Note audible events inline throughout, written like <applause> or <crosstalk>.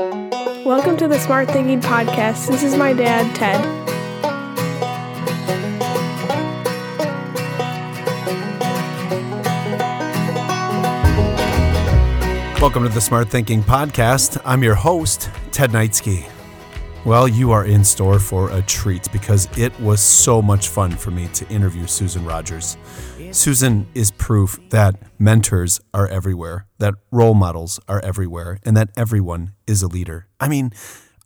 Welcome to the Smart Thinking Podcast. This is my dad, Ted. Welcome to the Smart Thinking Podcast. I'm your host, Ted Knightsky. Well, you are in store for a treat because it was so much fun for me to interview Susan Rogers. Susan is proof that mentors are everywhere, that role models are everywhere, and that everyone is a leader. I mean,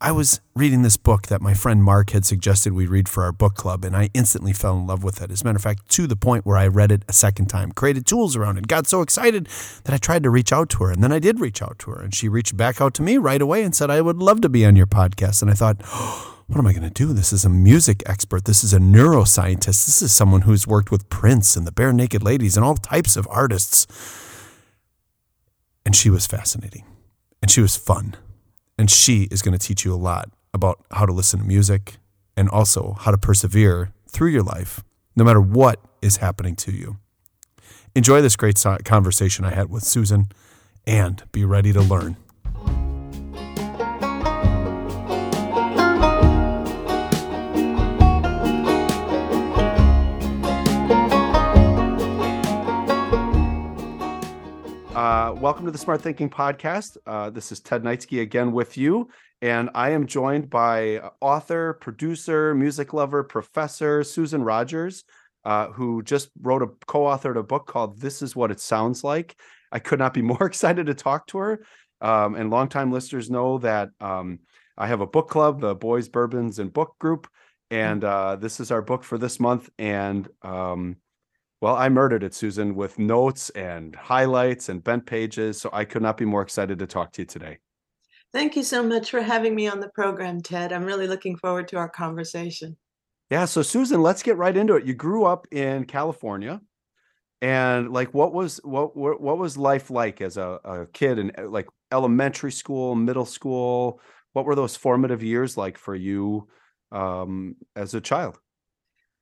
I was reading this book that my friend Mark had suggested we read for our book club, and I instantly fell in love with it. As a matter of fact, to the point where I read it a second time, created tools around it, got so excited that I tried to reach out to her. And then I did reach out to her, and she reached back out to me right away and said, I would love to be on your podcast. And I thought, <gasps> what am I going to do? This is a music expert. This is a neuroscientist. This is someone who's worked with Prince and the Bare Naked Ladies and all types of artists. And she was fascinating, and she was fun and she is going to teach you a lot about how to listen to music and also how to persevere through your life, no matter what is happening to you. Enjoy this great conversation I had with Susan and be ready to learn. Welcome to the Smart Thinking Podcast. Uh, this is Ted Knightsky again with you, and I am joined by author, producer, music lover, professor Susan Rogers, uh, who just wrote a co-authored a book called "This Is What It Sounds Like." I could not be <laughs> more excited to talk to her. Um, and longtime listeners know that um, I have a book club, the Boys Bourbons and Book Group, and uh, this is our book for this month. And um, well, I murdered it, Susan, with notes and highlights and bent pages. So I could not be more excited to talk to you today. Thank you so much for having me on the program, Ted. I'm really looking forward to our conversation. Yeah. So, Susan, let's get right into it. You grew up in California. And like, what was what what, what was life like as a, a kid in like elementary school, middle school? What were those formative years like for you um, as a child?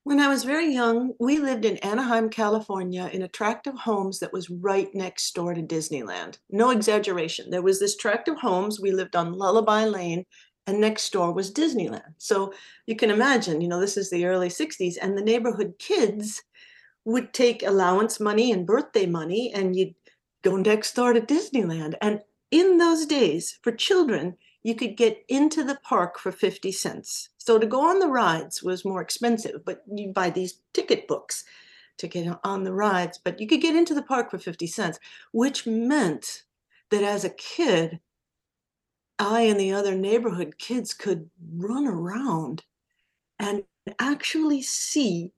When I was very young, we lived in Anaheim, California, in a tract of homes that was right next door to Disneyland. No exaggeration. There was this tract of homes. We lived on Lullaby Lane, and next door was Disneyland. So you can imagine, you know, this is the early 60s, and the neighborhood kids would take allowance money and birthday money, and you'd go next door to Disneyland. And in those days, for children, you could get into the park for 50 cents. So to go on the rides was more expensive, but you buy these ticket books to get on the rides, but you could get into the park for 50 cents, which meant that as a kid, I and the other neighborhood kids could run around and actually see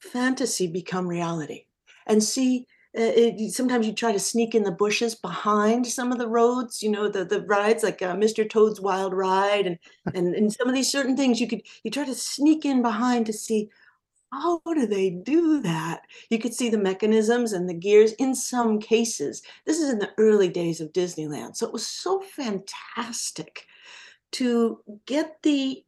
fantasy become reality and see it, sometimes you try to sneak in the bushes behind some of the roads you know the the rides like uh, mr toad's wild ride and, <laughs> and and some of these certain things you could you try to sneak in behind to see how do they do that? You could see the mechanisms and the gears in some cases. This is in the early days of disneyland so it was so fantastic to get the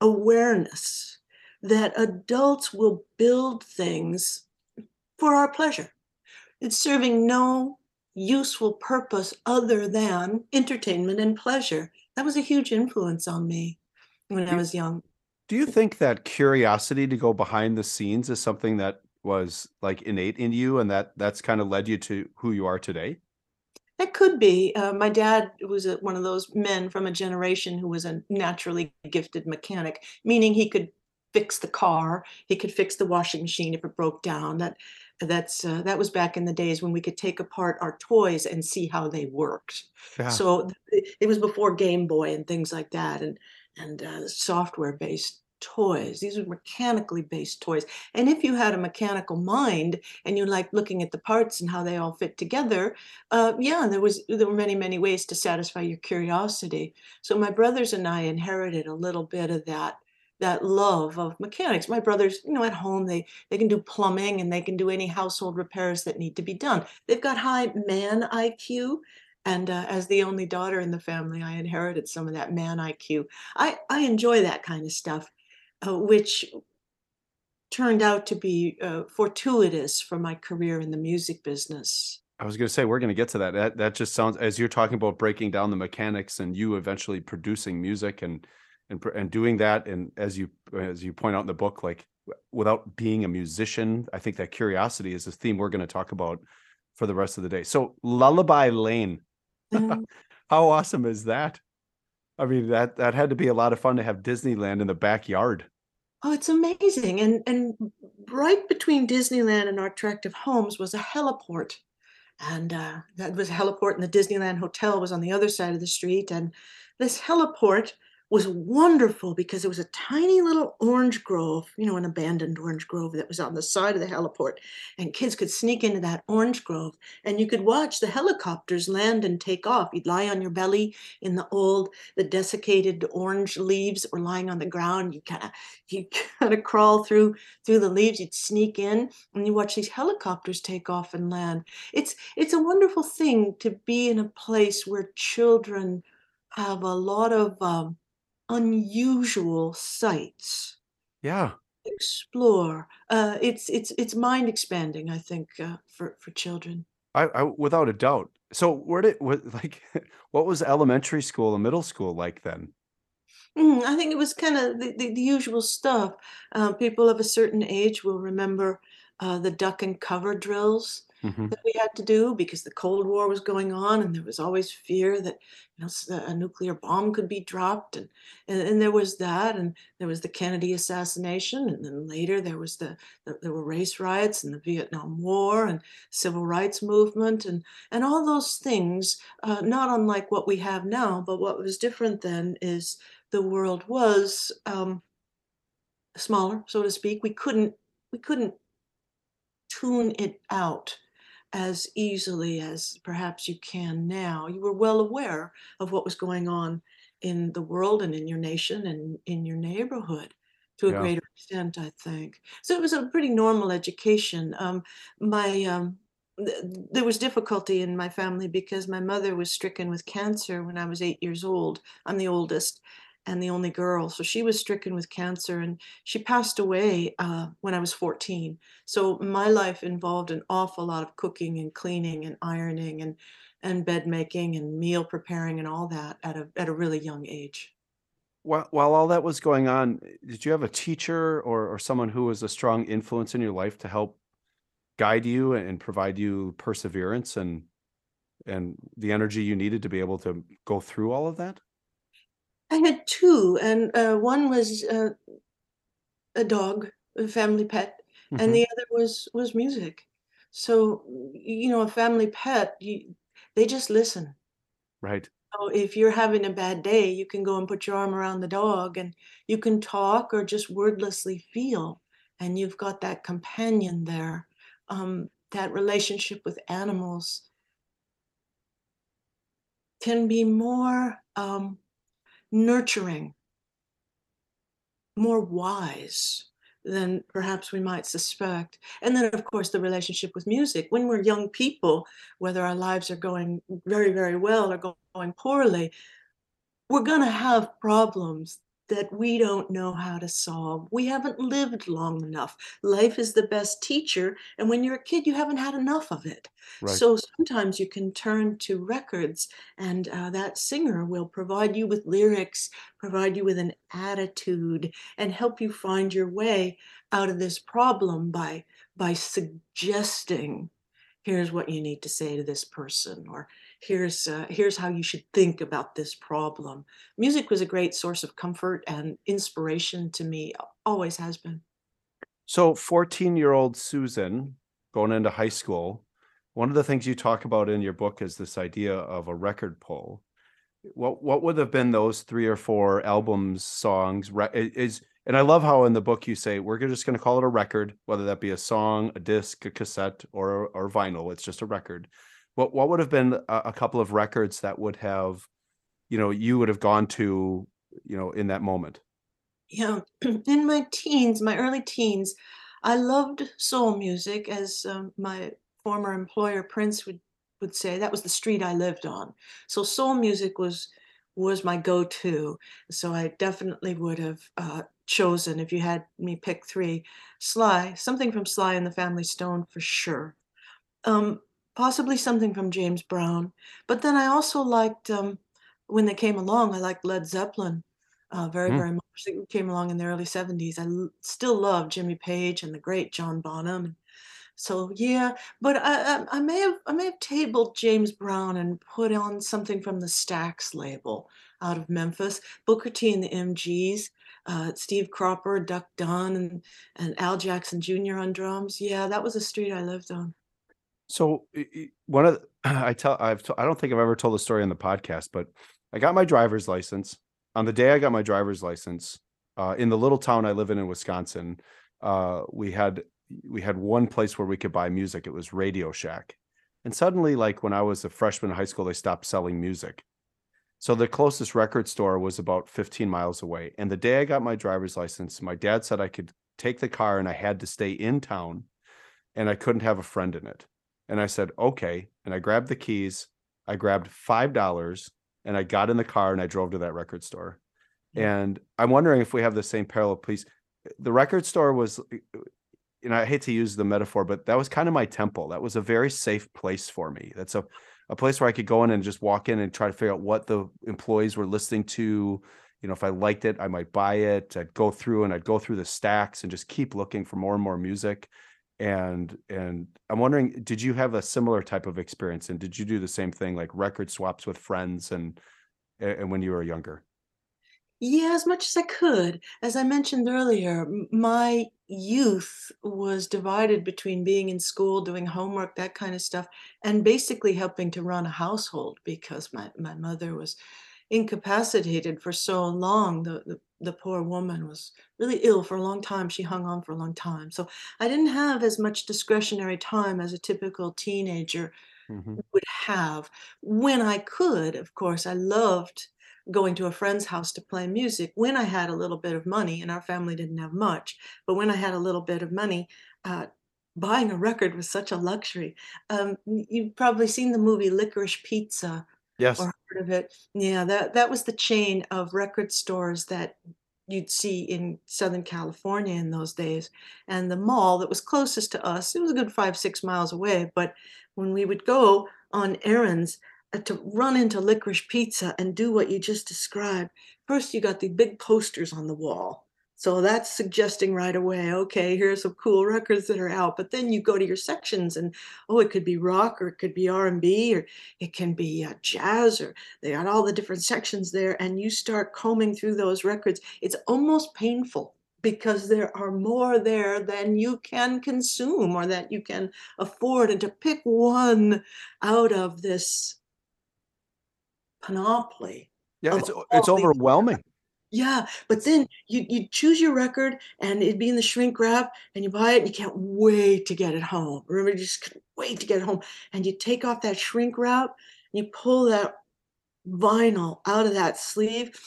awareness that adults will build things for our pleasure it's serving no useful purpose other than entertainment and pleasure. That was a huge influence on me when I was young. Do you think that curiosity to go behind the scenes is something that was like innate in you and that that's kind of led you to who you are today? That could be. Uh, my dad was a, one of those men from a generation who was a naturally gifted mechanic, meaning he could fix the car, he could fix the washing machine if it broke down. That that's uh, that was back in the days when we could take apart our toys and see how they worked. Yeah. So it was before Game Boy and things like that, and and uh, software based toys. These were mechanically based toys. And if you had a mechanical mind and you liked looking at the parts and how they all fit together, uh, yeah, there was there were many many ways to satisfy your curiosity. So my brothers and I inherited a little bit of that that love of mechanics. My brothers, you know, at home they they can do plumbing and they can do any household repairs that need to be done. They've got high man IQ, and uh, as the only daughter in the family, I inherited some of that man IQ. I I enjoy that kind of stuff, uh, which turned out to be uh, fortuitous for my career in the music business. I was going to say we're going to get to that. That that just sounds as you're talking about breaking down the mechanics and you eventually producing music and and and doing that and as you as you point out in the book like without being a musician, I think that curiosity is a theme we're going to talk about for the rest of the day. So Lullaby Lane. Mm-hmm. <laughs> How awesome is that? I mean that that had to be a lot of fun to have Disneyland in the backyard. Oh, it's amazing. And and right between Disneyland and our attractive homes was a heliport and uh, that was a heliport and the disneyland hotel was on the other side of the street and this heliport was wonderful because it was a tiny little orange grove, you know, an abandoned orange grove that was on the side of the heliport. And kids could sneak into that orange grove and you could watch the helicopters land and take off. You'd lie on your belly in the old, the desiccated orange leaves were lying on the ground. You kind of you <laughs> kind of crawl through through the leaves, you'd sneak in and you watch these helicopters take off and land. It's it's a wonderful thing to be in a place where children have a lot of um, unusual sights Yeah. explore. Uh, it's it's it's mind expanding, I think, uh, for for children. I, I without a doubt. So where did what <laughs> like what was elementary school and middle school like then? Mm, I think it was kind of the, the, the usual stuff. Uh, people of a certain age will remember uh, the duck and cover drills. Hmm that we had to do because the Cold War was going on, and there was always fear that you know a nuclear bomb could be dropped, and, and and there was that, and there was the Kennedy assassination, and then later there was the, the there were race riots and the Vietnam War and civil rights movement, and and all those things, uh, not unlike what we have now, but what was different then is the world was um, smaller, so to speak. We couldn't we couldn't tune it out as easily as perhaps you can now. You were well aware of what was going on in the world and in your nation and in your neighborhood to a Yeah. greater extent, I think. So it was a pretty normal education. Um, my um, th- there was difficulty in my family because my mother was stricken with cancer when I was eight years old. I'm the oldest and the only girl, so she was stricken with cancer, and she passed away uh, when I was 14. So my life involved an awful lot of cooking and cleaning and ironing and and bed making and meal preparing and all that at a at a really young age. While while all that was going on, did you have a teacher or or someone who was a strong influence in your life to help guide you and provide you perseverance and and the energy you needed to be able to go through all of that? I had two, and uh, one was uh, a dog, a family pet, and hmm the other was was music. So you know, a family pet, you, they just listen. Right. So if you're having a bad day, you can go and put your arm around the dog, and you can talk or just wordlessly feel, and you've got that companion there. Um, that relationship with animals can be more um, nurturing, more wise than perhaps we might suspect. And then, of course, the relationship with music. When we're young people, whether our lives are going very, very well or going poorly, we're going to have problems that we don't know how to solve. We haven't lived long enough. Life is the best teacher, and when you're a kid, you haven't had enough of it. Right. So sometimes you can turn to records, and uh, that singer will provide you with lyrics, provide you with an attitude, and help you find your way out of this problem by by suggesting here's what you need to say to this person or here's uh, here's how you should think about this problem music was a great source of comfort and inspiration to me always has been So 14-year-old Susan going into high school, one of the things you talk about in your book is this idea of a record pull. What what would have been those 3 or 4 albums, songs, is and I love how in the book you say, "We're just gonna call it a record, whether that be a song, a disc, a cassette, or or vinyl, it's just a record." What what would have been a a couple of records that would have, you know, you would have gone to, you know, in that moment? yeah <clears throat> in my teens my early teens i loved soul music as um, my former employer prince would would say. That was the street i lived on. So soul music was was my go-to. So i definitely would have uh, chosen if you had me pick three sly something from sly and the family stone for sure. Um, possibly something from James Brown. But then I also liked um, when they came along. I liked Led Zeppelin uh, very, Mm. very much. They came along in the early '70s. I l- still love Jimmy Page and the great John Bonham. So yeah, but I, I I may have I may have tabled James Brown and put on something from the Stax label out of Memphis. Booker T and the MGs. Uh, Steve Cropper, Duck Dunn, and, and Al Jackson Jr. on drums. Yeah, that was a street I lived on. So one of the, <clears throat> I tell I've I don't think I've ever told the story on the podcast, but I got my driver's license on the day I got my driver's license uh, in the little town I live in in Wisconsin. Uh, we had we had one place where we could buy music. It was Radio Shack, and suddenly, like when I was a freshman in high school, they stopped selling music. So the closest record store was about 15 miles away. And the day I got my driver's license, my dad said I could take the car and I had to stay in town and I couldn't have a friend in it. And I said, okay. And I grabbed the keys. I grabbed $5 and I got in the car and I drove to that record store. And I'm wondering if we have the same parallel, please. The record store was, uh, you know, I hate to use the metaphor, but that was kind of my temple. That was a very safe place for me. That's a, a place where I could go in and just walk in and try to figure out what the employees were listening to. You know, if I liked it, I might buy it. I'd go through and I'd go through the stacks and just keep looking for more and more music. And and I'm wondering, did you have a similar type of experience? And did you do the same thing, like record swaps with friends and and when you were younger? Yeah, as much as I could. As I mentioned earlier, my youth was divided between being in school, doing homework, that kind of stuff, and basically helping to run a household because my, my mother was incapacitated for so long. The, the the poor woman was really ill for a long time. She hung on for a long time. So I didn't have as much discretionary time as a typical teenager Mhm. would have when I could. Of course, I loved going to a friend's house to play music when I had a little bit of money, and our family didn't have much. But when I had a little bit of money, uh, buying a record was such a luxury. Um, you've probably seen the movie Licorice Pizza Yes. or heard of it. Yeah, that that was the chain of record stores that you'd see in Southern California in those days. And the mall that was closest to us, it was a good five, six miles away. But when we would go on errands uh, to run into Licorice Pizza and do what you just described, first you got the big posters on the wall. So that's suggesting right away, okay, here's some cool records that are out. But then you go to your sections and oh, it could be rock or it could be R&B or it can be uh, jazz or they got all the different sections there and you start combing through those records it's almost painful because there are more there than you can consume or that you can afford and to pick one out of this panoply Yeah, it's it's these overwhelming. Yeah, but then you you choose your record and it'd be in the shrink wrap and you buy it and you can't wait to get it home. Remember, you just couldn't wait to get it home. And you take off that shrink wrap and you pull that vinyl out of that sleeve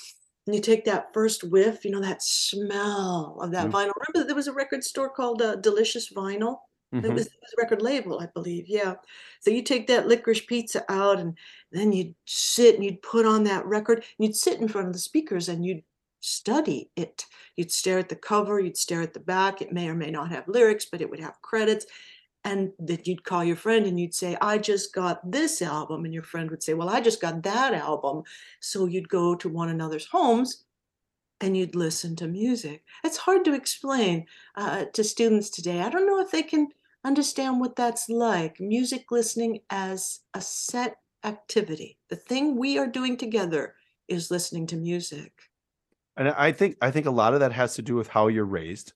and you take that first whiff, you know, that smell of that Mm. vinyl. Remember there was a record store called uh, Delicious Vinyl? It Mhm. was, it was a record label, I believe. Yeah. So you take that licorice pizza out and then you'd sit and you'd put on that record and you'd sit in front of the speakers and you'd study it. You'd stare at the cover, you'd stare at the back. It may or may not have lyrics, but it would have credits. And that you'd call your friend and you'd say, I just got this album. And your friend would say, Well, I just got that album. So you'd go to one another's homes and you'd listen to music. It's hard to explain uh, to students today. I don't know if they can understand what that's like. Music listening as a set activity. The thing we are doing together is listening to music. And I think I think a lot of that has to do with how you're raised.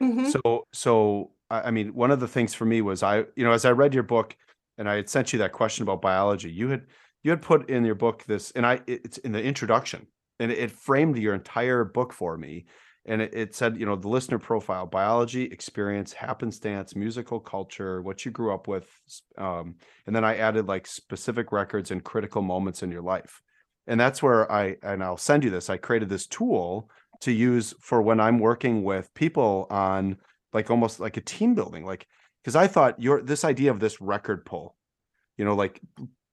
Mhm. So so I mean, one of the things for me was I, you know, as I read your book and I had sent you that question about biology, you had you had put in your book this, and I it's in the introduction, and it, it framed your entire book for me. And it, it said, you know, the listener profile, biology, experience, happenstance, musical culture, what you grew up with. Um, and then I added like specific records and critical moments in your life. And that's where I, and I'll send you this, I created this tool to use for when I'm working with people on like almost like a team building like because i thought your this idea of this record pull you know like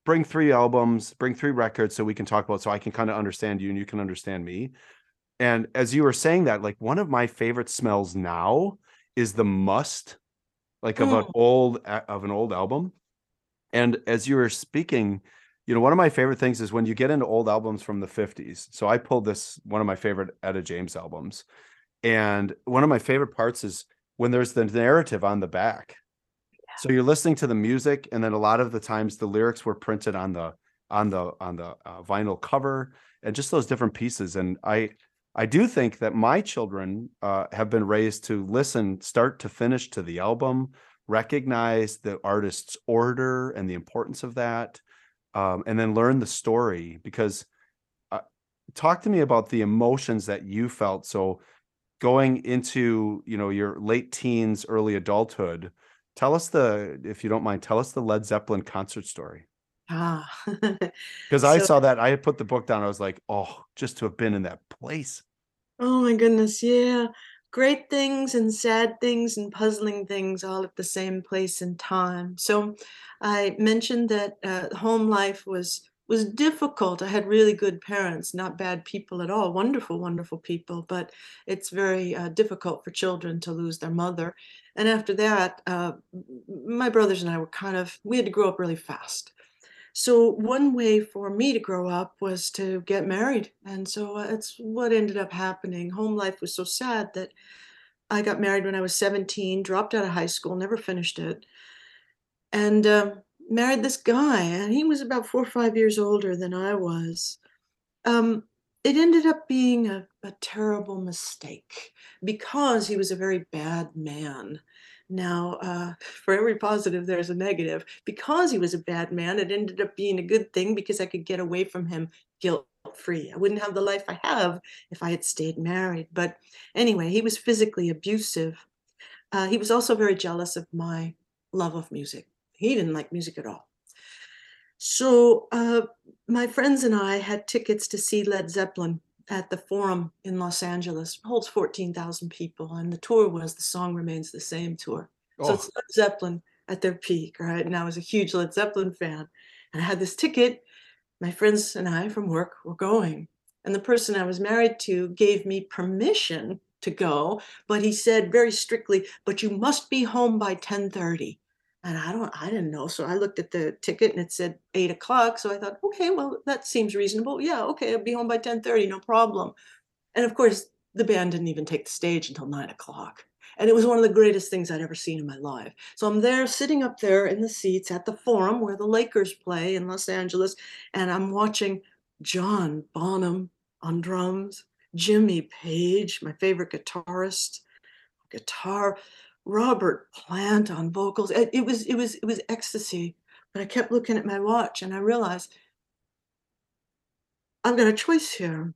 bring three albums bring three records so we can talk about so i can kind of understand you and you can understand me and as you were saying that like one of my favorite smells now is the must like of an Mm. old of an old album And as you were speaking, you know, one of my favorite things is when you get into old albums from the 50s. So I pulled this one of my favorite Etta James albums. And one of my favorite parts is when there's the narrative on the back. Yeah. So you're listening to the music and then a lot of the times the lyrics were printed on the on the on the uh, vinyl cover and just those different pieces and I I do think that my children uh, have been raised to listen start to finish to the album, recognize the artist's order and the importance of that, um, and then learn the story. Because uh, talk to me about the emotions that you felt. So going into you know your late teens, early adulthood. Tell us the, if you don't mind, tell us the Led Zeppelin concert story. Ah, <laughs> because so, I saw that I put the book down. I was like, oh, just to have been in that place. Oh my goodness, yeah. Great things and sad things and puzzling things all at the same place and time. So I mentioned that uh, home life was was difficult. I had really good parents, not bad people at all, wonderful, wonderful people, but it's very uh, difficult for children to lose their mother. And after that, uh, my brothers and I were kind of, we had to grow up really fast. So one way for me to grow up was to get married. And so uh, it's what ended up happening. Home life was so sad that I got married when I was 17, dropped out of high school, never finished it, and um, married this guy. And he was about four or five years older than I was. Um, it ended up being a, a terrible mistake because he was a very bad man. Now, uh, <laughs> for every positive, there's a negative. Because he was a bad man, it ended up being a good thing because I could get away from him guilt free. I wouldn't have the life I have if I had stayed married. But anyway, he was physically abusive. Uh, he was also very jealous of my love of music. He didn't like music at all. So uh, my friends and I had tickets to see Led Zeppelin at the Forum in Los Angeles. It holds 14,000 people. And the tour was The Song Remains the Same tour. Oh. So it's oh. Led Zeppelin at their peak, right? And I was a huge Led Zeppelin fan. And I had this ticket. My friends and I from work were going. And the person I was married to gave me permission to go, but he said very strictly, but you must be home by 1030. And I don't, I didn't know. So I looked at the ticket and it said eight o'clock. So I thought, okay, well, that seems reasonable. Yeah, okay, I'll be home by 10:30, no problem. And of course, the band didn't even take the stage until nine o'clock. And it was one of the greatest things I'd ever seen in my life. So I'm there sitting up there in the seats at the forum where the Lakers play in Los Angeles, and I'm watching John Bonham on drums, Jimmy Page, my favorite guitarist, guitar, Robert Plant on vocals. It, it was it was it was ecstasy. But I kept looking at my watch and I realized I've got a choice here.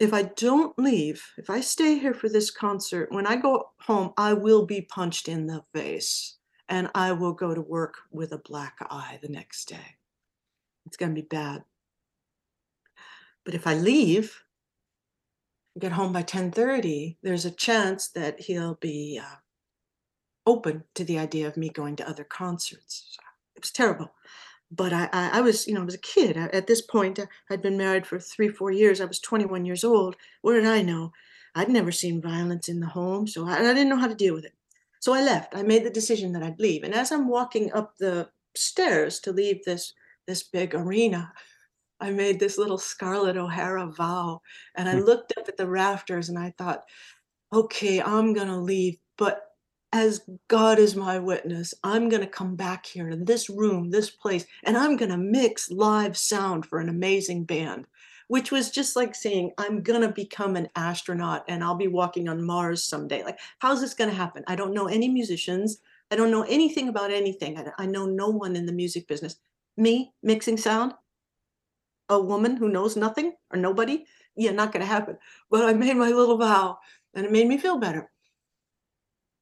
If I don't leave, if I stay here for this concert, when I go home, I will be punched in the face and I will go to work with a black eye the next day. It's going to be bad. But if I leave, get home by 10:30, there's a chance that he'll be uh, open to the idea of me going to other concerts. It was terrible. But I, I, I was, you know, I was a kid. I, at this point, I'd been married for three, four years. I was 21 years old. What did I know? I'd never seen violence in the home, so I, I didn't know how to deal with it. So I left. I made the decision that I'd leave. And as I'm walking up the stairs to leave this this big arena, <laughs> I made this little Scarlett O'Hara vow. And I hmm. looked up at the rafters and I thought, okay, I'm going to leave, but as God is my witness, I'm going to come back here to this room, this place, and I'm going to mix live sound for an amazing band, which was just like saying, I'm going to become an astronaut and I'll be walking on Mars someday. Like, how's this going to happen? I don't know any musicians. I don't know anything about anything. I, know no one in the music business. Me mixing sound? A woman who knows nothing or nobody? Yeah, not going to happen. But I made my little vow and it made me feel better.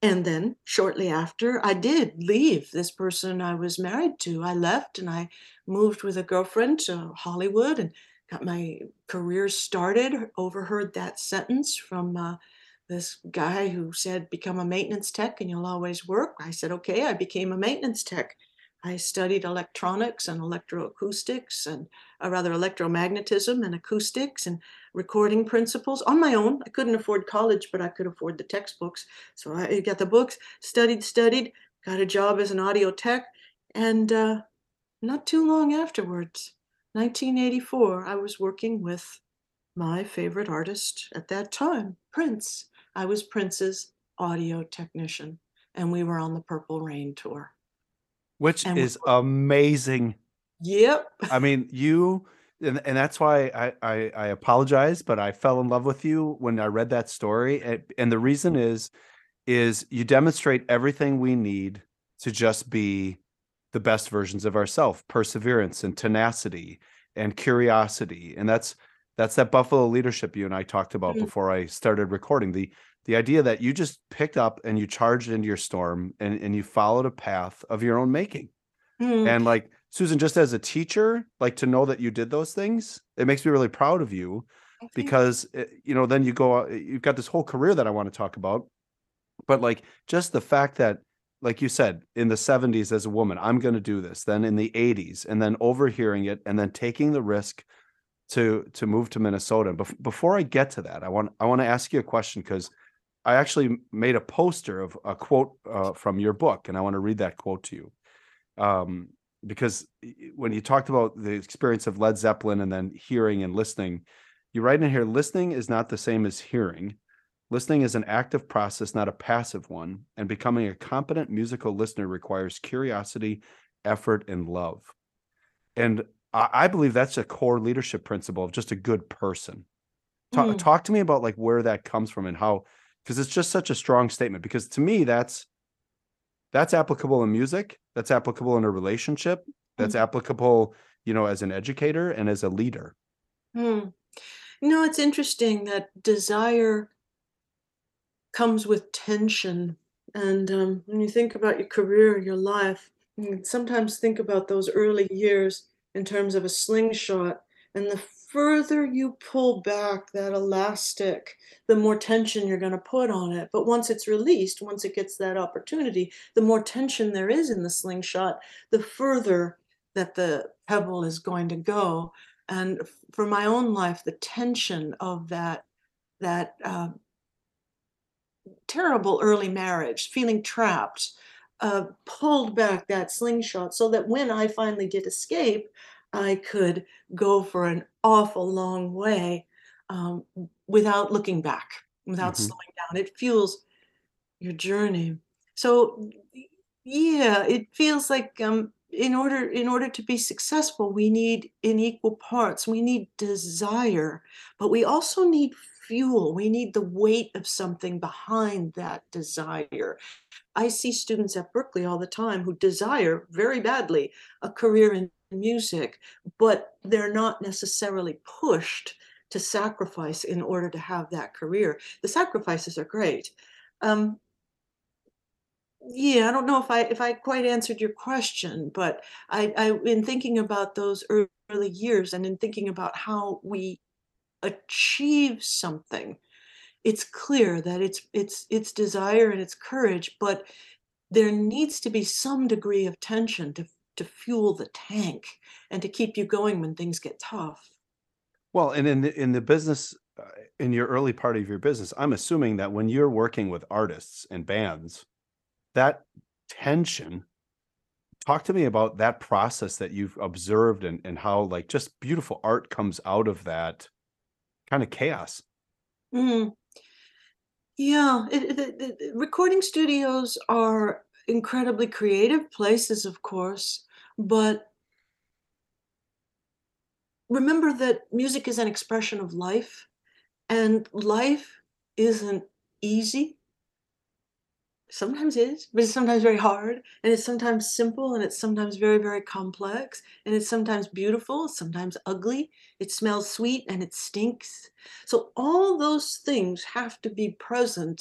And then shortly after, I did leave this person I was married to. I left and I moved with a girlfriend to Hollywood and got my career started. Overheard that sentence from uh, this guy who said, Become a maintenance tech and you'll always work. I said, Okay, I became a maintenance tech. I studied electronics and electroacoustics and uh, rather electromagnetism and acoustics and recording principles on my own. I couldn't afford college, but I could afford the textbooks. So I got the books, studied, studied, got a job as an audio tech, and uh, not too long afterwards, 1984, I was working with my favorite artist at that time, Prince. I was Prince's audio technician, and we were on the Purple Rain tour. Which And is amazing. Yep. I mean, you and, and that's why I, I I apologize, but I fell in love with you when I read that story. And, and the reason is is you demonstrate everything we need to just be the best versions of ourselves, perseverance and tenacity and curiosity. And that's that's that buffalo leadership you and I talked about Mm. before I started recording. The the idea that you just picked up and you charged into your storm and, and you followed a path of your own making. Mm. And like Susan, just as a teacher, like to know that you did those things, it makes me really proud of you because eh, you know then you go uh, you've got this whole career that I want to talk about. But like just the fact that like you said in the 70s as a woman, I'm going to do this, then in the 80s and then overhearing it and then taking the risk to to move to Minnesota. Bef- before I get to that, I want I want to ask you a question cuz I actually made a poster of a quote uh, from your book and I want to read that quote to you. Um because when you talked about the experience of Led Zeppelin and then hearing and listening, you write in here listening is not the same as hearing. Listening is an active process, not a passive one, and becoming a competent musical listener requires curiosity, effort, and love. And I, I believe that's a core leadership principle of just a good person. Mm. Talk to me about like where that comes from and how, because it's just such a strong statement. Because to me, that's that's applicable in music, that's applicable in a relationship, that's Mhm. applicable, you know, as an educator and as a leader. Hmm. No, it's interesting that desire comes with tension. And um, when you think about your career, your life, you sometimes think about those early years in terms of a slingshot. And the further you pull back that elastic, the more tension you're going to put on it. But once it's released, once it gets that opportunity, the more tension there is in the slingshot, the further that the pebble is going to go and for my own life the tension of that that uh, terrible early marriage feeling trapped uh, pulled back that slingshot so that when i finally did escape i could go for an awful long way um, without looking back without Mhm. slowing down. It fuels your journey. So yeah it feels like um in order in order to be successful we need in equal parts. We need desire but we also need fuel. We need the weight of something behind that desire. I see students at Berklee all the time who desire very badly a career in music but they're not necessarily pushed to sacrifice in order to have that career. The sacrifices are great. Um, yeah, I don't know if I if I quite answered your question, but I, I in thinking about those ear- early years and in thinking about how we achieve something, it's clear that it's it's it's desire and it's courage, but there needs to be some degree of tension to to fuel the tank and to keep you going when things get tough. Well, and in the, in the business, uh, in your early part of your business, I'm assuming that when you're working with artists and bands, that tension. Talk to me about that process that you've observed and and how like just beautiful art comes out of that kind of chaos. Mm. Yeah, it, it, the recording studios are incredibly creative places, of course, but remember that music is an expression of life, and life isn't easy. Sometimes it is, but it's sometimes very hard, and it's sometimes simple, and it's sometimes very, very complex, and it's sometimes beautiful, sometimes ugly. It smells sweet and it stinks. So all those things have to be present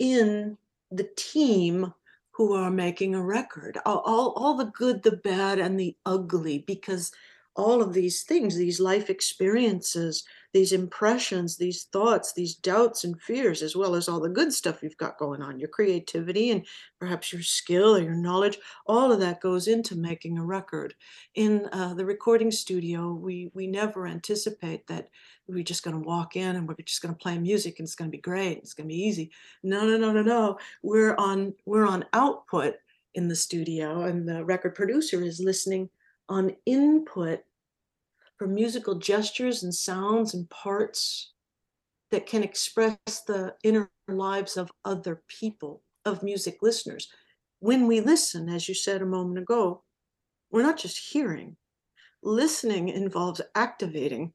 in the team who are making a record. All, all, all the good, the bad, and the ugly, because all of these things, these life experiences, these impressions, these thoughts, these doubts and fears, as well as all the good stuff you've got going on, your creativity and perhaps your skill or your knowledge, all of that goes into making a record. In uh, the recording studio, we we never anticipate that we're just going to walk in and we're just going to play music and it's going to be great, it's going to be easy. No, no, no, no, no. We're on we're on output in the studio, and the record producer is listening on input from musical gestures and sounds and parts that can express the inner lives of other people, of music listeners. When we listen, as you said a moment ago, we're not just hearing. Listening involves activating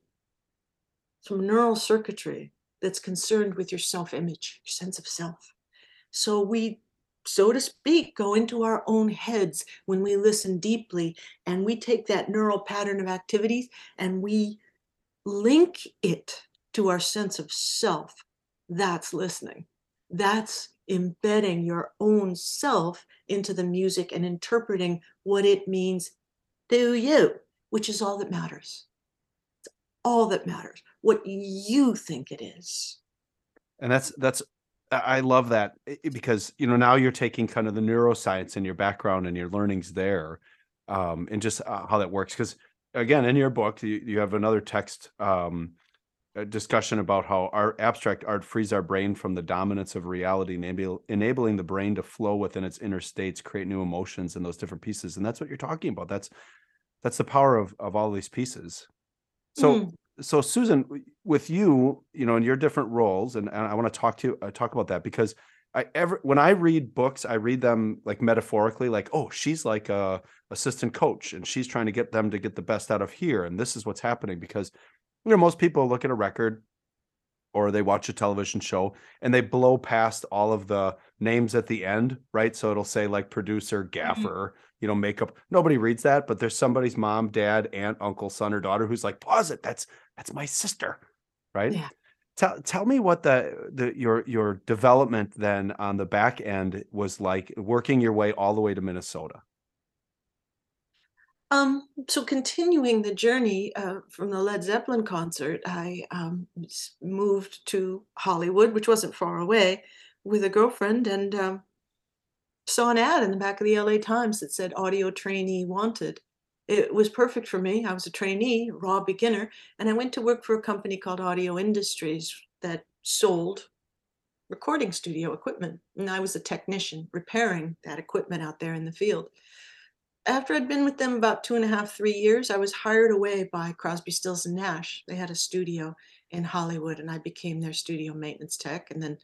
some neural circuitry that's concerned with your self image, your sense of self. So we, so to speak, go into our own heads when we listen deeply and we take that neural pattern of activities and we link it to our sense of self. That's listening. That's embedding your own self into the music and interpreting what it means to you, which is all that matters. It's all that matters, what you think it is. And that's, that's, I love that because, you know, now you're taking kind of the neuroscience and your background and your learnings there um, and just uh, how that works. Because again, in your book, you, you have another text um, discussion about how our abstract art frees our brain from the dominance of reality, enable, enabling the brain to flow within its inner states, create new emotions in those different pieces. And that's what you're talking about. That's that's the power of of all these pieces. So mm. So Susan, with you, you know, in your different roles, and, and I want to talk to you uh, talk about that because I ever when I read books, I read them like metaphorically, like, oh, she's like a assistant coach and she's trying to get them to get the best out of here. And this is what's happening because you know, most people look at a record or they watch a television show and they blow past all of the names at the end, right? So it'll say like producer, mm-hmm. gaffer, mm-hmm. You know, makeup. Nobody reads that, but there's somebody's mom, dad, aunt, uncle, son, or daughter who's like, pause it. That's that's my sister. Right. Yeah. Tell tell me what the the your your development then on the back end was like working your way all the way to Minnesota. Um, so continuing the journey uh, from the Led Zeppelin concert, I um, moved to Hollywood, which wasn't far away, with a girlfriend, and um, saw an ad in the back of the LA Times that said "audio trainee wanted." It was perfect for me. I was a trainee, raw beginner, and I went to work for a company called Audio Industries that sold recording studio equipment, and I was a technician repairing that equipment out there in the field after I'd been with them about two and a half, three years, I was hired away by Crosby, Stills and Nash. They had a studio in Hollywood, and I became their studio maintenance tech, and then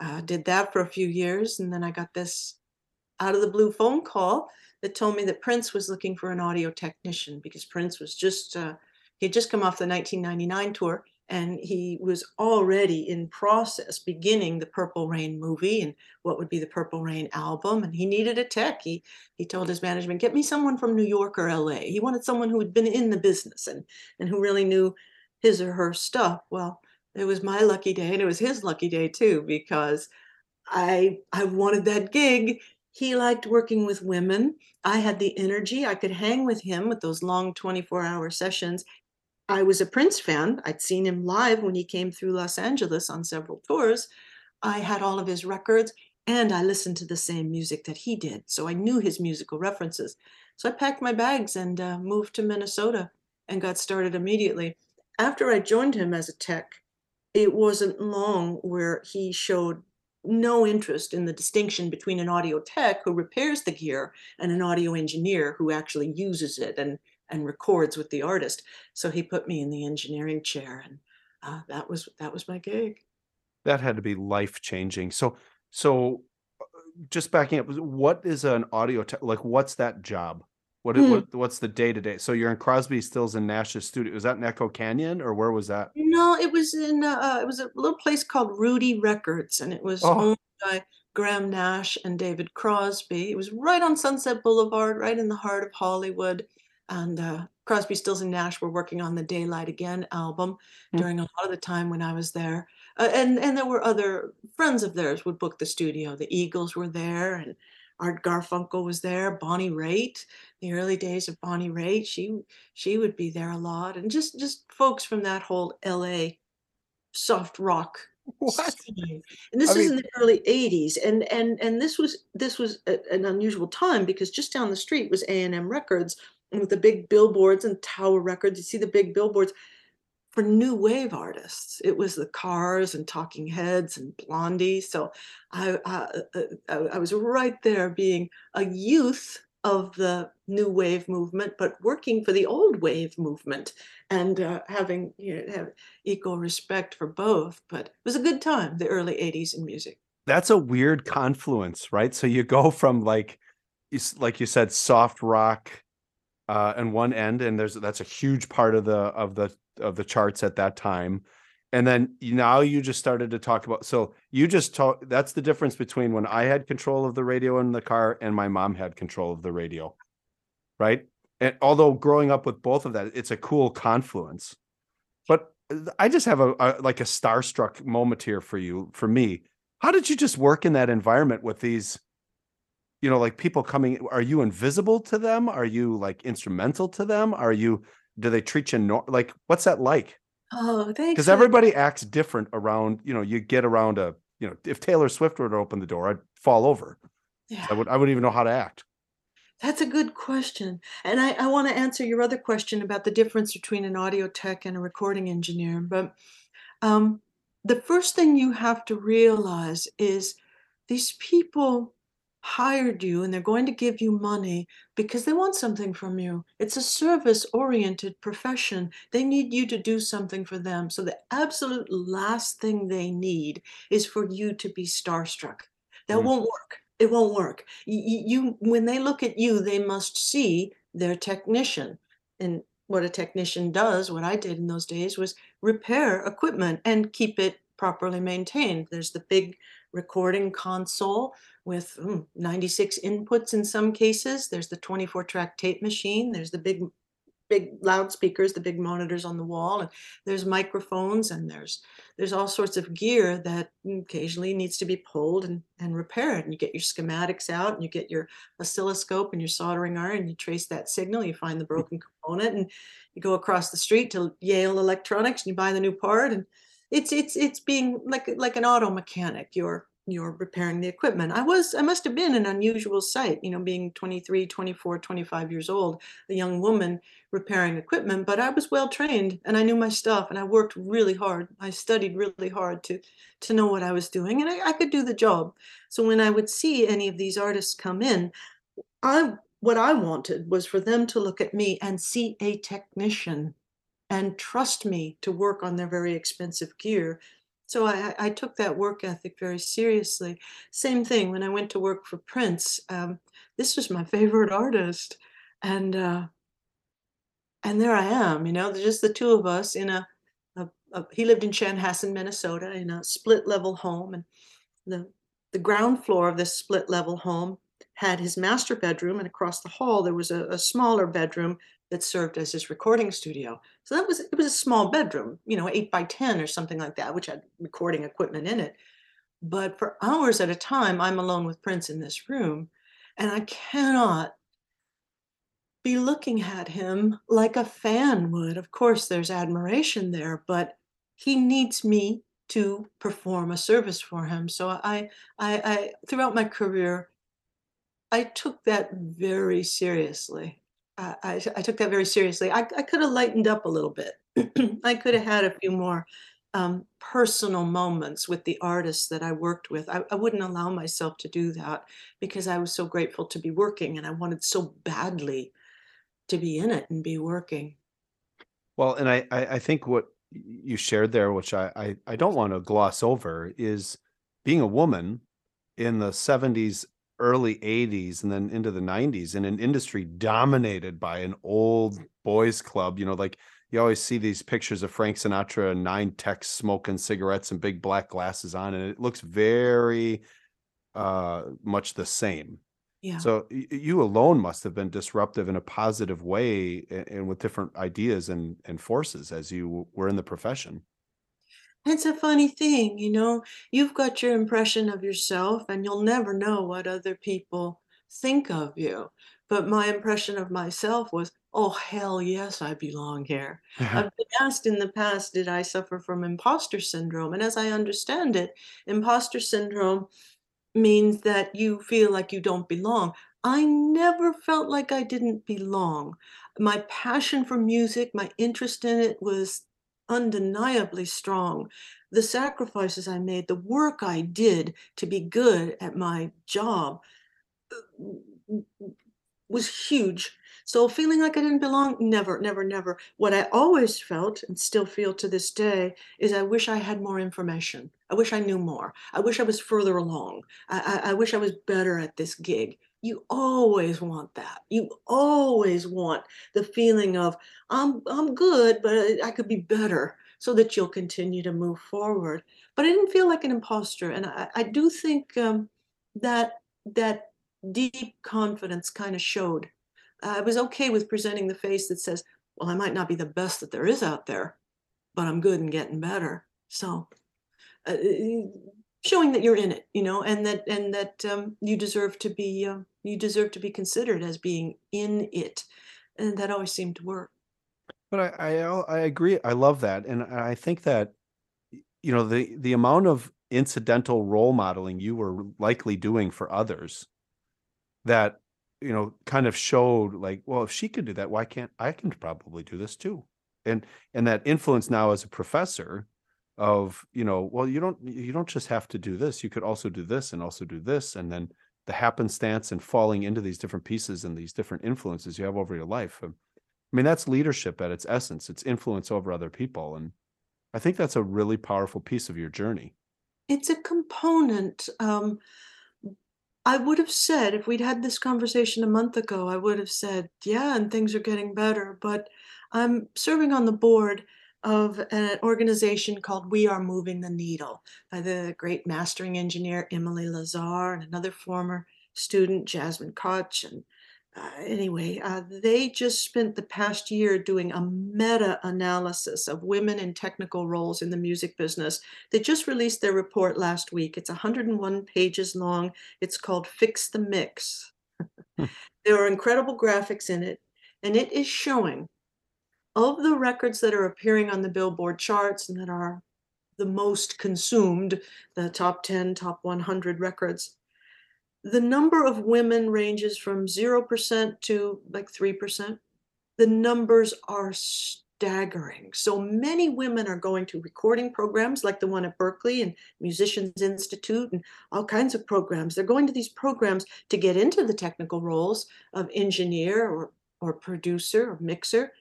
uh, did that for a few years. And then I got this out of the blue phone call that told me that Prince was looking for an audio technician because Prince was just uh, he had just come off the 1999 tour and he was already in process beginning the purple rain movie and what would be the purple rain album and he needed a tech. He he told his management get me someone from new york or la he wanted someone who had been in the business and and who really knew his or her stuff. Well it was my lucky day and it was his lucky day too because i i wanted that gig he liked working with women. I had the energy. I could hang with him with those long 24 hour sessions. I was a Prince fan. I'd seen him live when he came through Los Angeles on several tours. I had all of his records and I listened to the same music that he did. So I knew his musical references. So I packed my bags and uh, moved to Minnesota and got started immediately. After I joined him as a tech, it wasn't long where he showed no interest in the distinction between an audio tech who repairs the gear and an audio engineer who actually uses it and and records with the artist. So he put me in the engineering chair, and uh, that was that was my gig. That had to be life changing. So so uh, just backing up, what is an audio tech like? What's that job? What, hmm. what what's the day to day? So you're in Crosby, Stills, and Nash's studio. Was that in Echo Canyon, or where was that? No, it was in uh, uh, it was a little place called Rudy Records, and it was oh. owned by Graham Nash and David Crosby. It was right on Sunset Boulevard, right in the heart of Hollywood and uh, Crosby, Stills, and Nash were working on the Daylight Again album mm-hmm. during a lot of the time when I was there. Uh, and and there were other friends of theirs would book the studio. The Eagles were there, and Art Garfunkel was there. Bonnie Raitt, the early days of Bonnie Raitt, she she would be there a lot, and just just folks from that whole L.A. soft rock <laughs> what? And this I is mean, in the early 80s. And and and this was this was a, an unusual time because just down the street was A&M Records, with the big billboards and Tower Records. You see the big billboards for new wave artists. It was the Cars and Talking Heads and Blondie. So I, I, uh, I was right there being a youth of the new wave movement, but working for the old wave movement and uh, having you know, have equal respect for both. But it was a good time, the early 80s in music. That's a weird confluence, right? So you go from like, like you said, soft rock uh, and one end, and there's that's a huge part of the of the of the charts at that time. And then now you just started to talk about so you just talk that's the difference between when i had control of the radio in the car and my mom had control of the radio right? And although growing up with both of that it's a cool confluence. But uh, i just have a, a like a starstruck moment here for you for me. How did you just work in that environment with these you know like people coming are you invisible to them? Are you like instrumental to them? Are you do they treat you no, like what's that like Oh, thanks. because everybody acts different around you know you get around a you know if taylor swift were to open the door i'd fall over Yeah. i would i wouldn't even know how to act That's a good question. And I, I want to answer your other question about the difference between an audio tech and a recording engineer. But um, the first thing you have to realize is these people hired you and they're going to give you money because they want something from you. It's a service oriented profession. They need you to do something for them. So the absolute last thing they need is for you to be starstruck. That Mm. won't work. It won't work. You, you when they look at you, they must see their technician. And what a technician does, what I did in those days was repair equipment and keep it properly maintained. There's the big recording console with mm, 96 inputs in some cases. There's the 24 track tape machine. There's the big big loudspeakers, the big monitors on the wall, and there's microphones and there's there's all sorts of gear that occasionally needs to be pulled and, and repaired. And you get your schematics out and you get your oscilloscope and your soldering iron, and you trace that signal, you find the broken component, and you go across the street to Yale Electronics and you buy the new part. And it's it's it's being like like an auto mechanic. You're you're repairing the equipment. I was I must have been an unusual sight, you know, being 23, 24, 25 years old, a young woman repairing equipment, but I was well trained and I knew my stuff and I worked really hard. I studied really hard to to know what I was doing and I, I could do the job. So when I would see any of these artists come in, I what I wanted was for them to look at me and see a technician and trust me to work on their very expensive gear. So I, I took that work ethic very seriously. Same thing when I went to work for Prince. Um, this was my <laughs> favorite artist, and uh, and there I am, you know, just the two of us in a, a, a he lived in Chanhassen, Minnesota, in a split level home, and the the ground floor of this split level home had his master bedroom, and across the hall there was a, a smaller bedroom that served as his recording studio. So that was it was a small bedroom, you know, eight by ten or something like that, which had recording equipment in it. But for hours at a time, I'm alone with Prince in this room, and I cannot be looking at him like a fan would. Of course, there's admiration there, but he needs me to perform a service for him. So I, I, I throughout my career, I took that very seriously. I, I, I took that very seriously. I, I could have lightened up a little bit. <clears throat> I could have had a few more um, personal moments with the artists that I worked with. I, I wouldn't allow myself to do that because I was so grateful to be working and I wanted so badly to be in it and be working. well and i i, think what you shared there which I, I i don't want to gloss over is being a woman in the 70s early 80s and then into the 90s in an industry dominated by an old boys club you know like you always see these pictures of frank sinatra and nine techs smoking cigarettes and big black glasses on and it looks very uh much the same Yeah. so you alone must have been disruptive in a positive way and with different ideas and and forces as you were in the profession It's a funny thing, you know, you've got your impression of yourself and you'll never know what other people think of you. But my impression of myself was, oh, hell yes, I belong here. Uh-huh. I've been asked in the past, did I suffer from imposter syndrome? And as I understand it, imposter syndrome means that you feel like you don't belong. I never felt like I didn't belong. My passion for music, my interest in it was undeniably strong. The sacrifices I made, the work I did to be good at my job, uh, was huge. So feeling like I didn't belong, never, never, never. What I always felt and still feel to this day is I wish I had more information. I wish I knew more. I wish I was further along. I, I, I wish I was better at this gig. You always want that. You always want the feeling of I'm I'm good, but I could be better, so that you'll continue to move forward. But I didn't feel like an imposter, and I, I do think um, that that deep confidence kind of showed I was okay with presenting the face that says, well, I might not be the best that there is out there, but I'm good and getting better. So uh, showing that you're in it, you know, and that and that um, you deserve to be uh, you deserve to be considered as being in it, and that always seemed to work. But I I, I agree. I love that, and I think that you know the the amount of incidental role modeling you were likely doing for others that you know kind of showed like well if she could do that why can't i can probably do this too and and that influence now as a professor of you know well you don't you don't just have to do this you could also do this and also do this and then the happenstance and falling into these different pieces and these different influences you have over your life i mean that's leadership at its essence it's influence over other people and i think that's a really powerful piece of your journey it's a component um I would have said if we'd had this conversation a month ago, I would have said, yeah, and things are getting better. But I'm serving on the board of an organization called We Are Moving the Needle by the great mastering engineer Emily Lazar and another former student, Jasmine Koch, and uh, anyway, uh, they just spent the past year doing a meta analysis of women in technical roles in the music business. They just released their report last week. It's 101 pages long. It's called Fix the Mix. Hmm. There are incredible graphics in it, and it is showing of the records that are appearing on the Billboard charts and that are the most consumed, the top 10, top 100 records, the number of women ranges from 0% to like 3%. The numbers are staggering. So many women are going to recording programs like the one at Berklee and Musicians Institute and all kinds of programs. They're going to these programs to get into the technical roles of engineer or, or producer or mixer,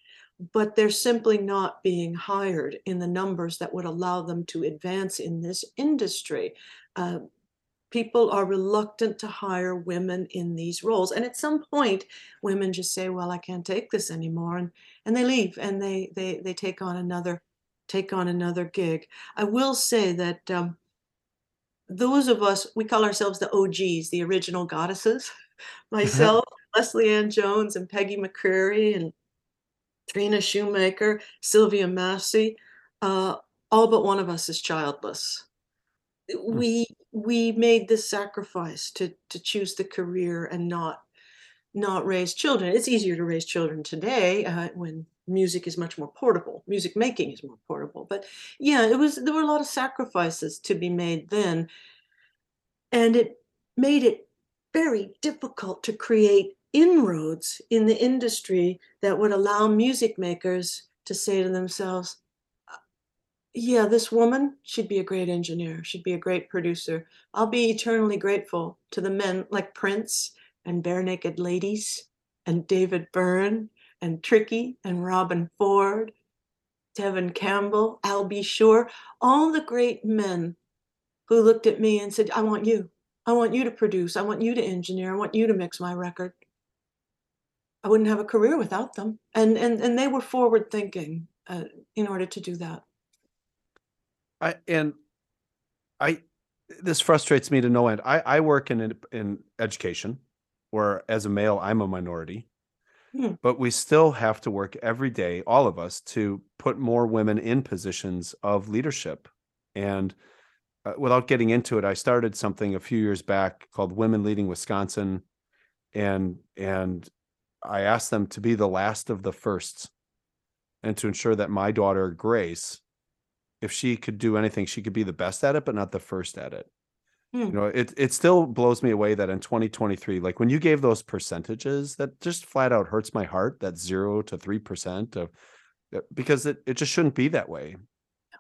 but they're simply not being hired in the numbers that would allow them to advance in this industry. Uh, people are reluctant to hire women in these roles and at some point women just say well i can't take this anymore and and they leave and they they they take on another take on another gig i will say that um, those of us we call ourselves the og's the original goddesses <laughs> <laughs> myself leslie ann jones and peggy mccreary and trina shoemaker sylvia massy uh, all but one of us is childless Hmm. we we made this sacrifice to to choose the career and not not raise children. It's easier to raise children today uh, when music is much more portable. Music making is more portable. But yeah, it was there were a lot of sacrifices to be made then, and it made it very difficult to create inroads in the industry that would allow music makers to say to themselves, uh, yeah, this woman, she'd be a great engineer. She'd be a great producer. I'll be eternally grateful to the men like Prince and Barenaked Ladies and David Byrne and Tricky and Robben Ford, Devin Campbell, Al B. Sure, all the great men who looked at me and said, I want you. I want you to produce. I want you to engineer. I want you to mix my record. I wouldn't have a career without them. And and and they were forward thinking uh, in order to do that. I and I this frustrates me to no end. I I work in in education, where as a male I'm a minority, hmm. but we still have to work every day, all of us, to put more women in positions of leadership. And uh, without getting into it, I started something a few years back called Women Leading Wisconsin, and and I asked them to be the last of the firsts, and to ensure that my daughter Grace if she could do anything, she could be the best at it, but not the first at it. Hmm. You know, it it still blows me away that in 2023, like when you gave those percentages, that just flat out hurts my heart. That zero to three percent of uh, because it, it just shouldn't be that way.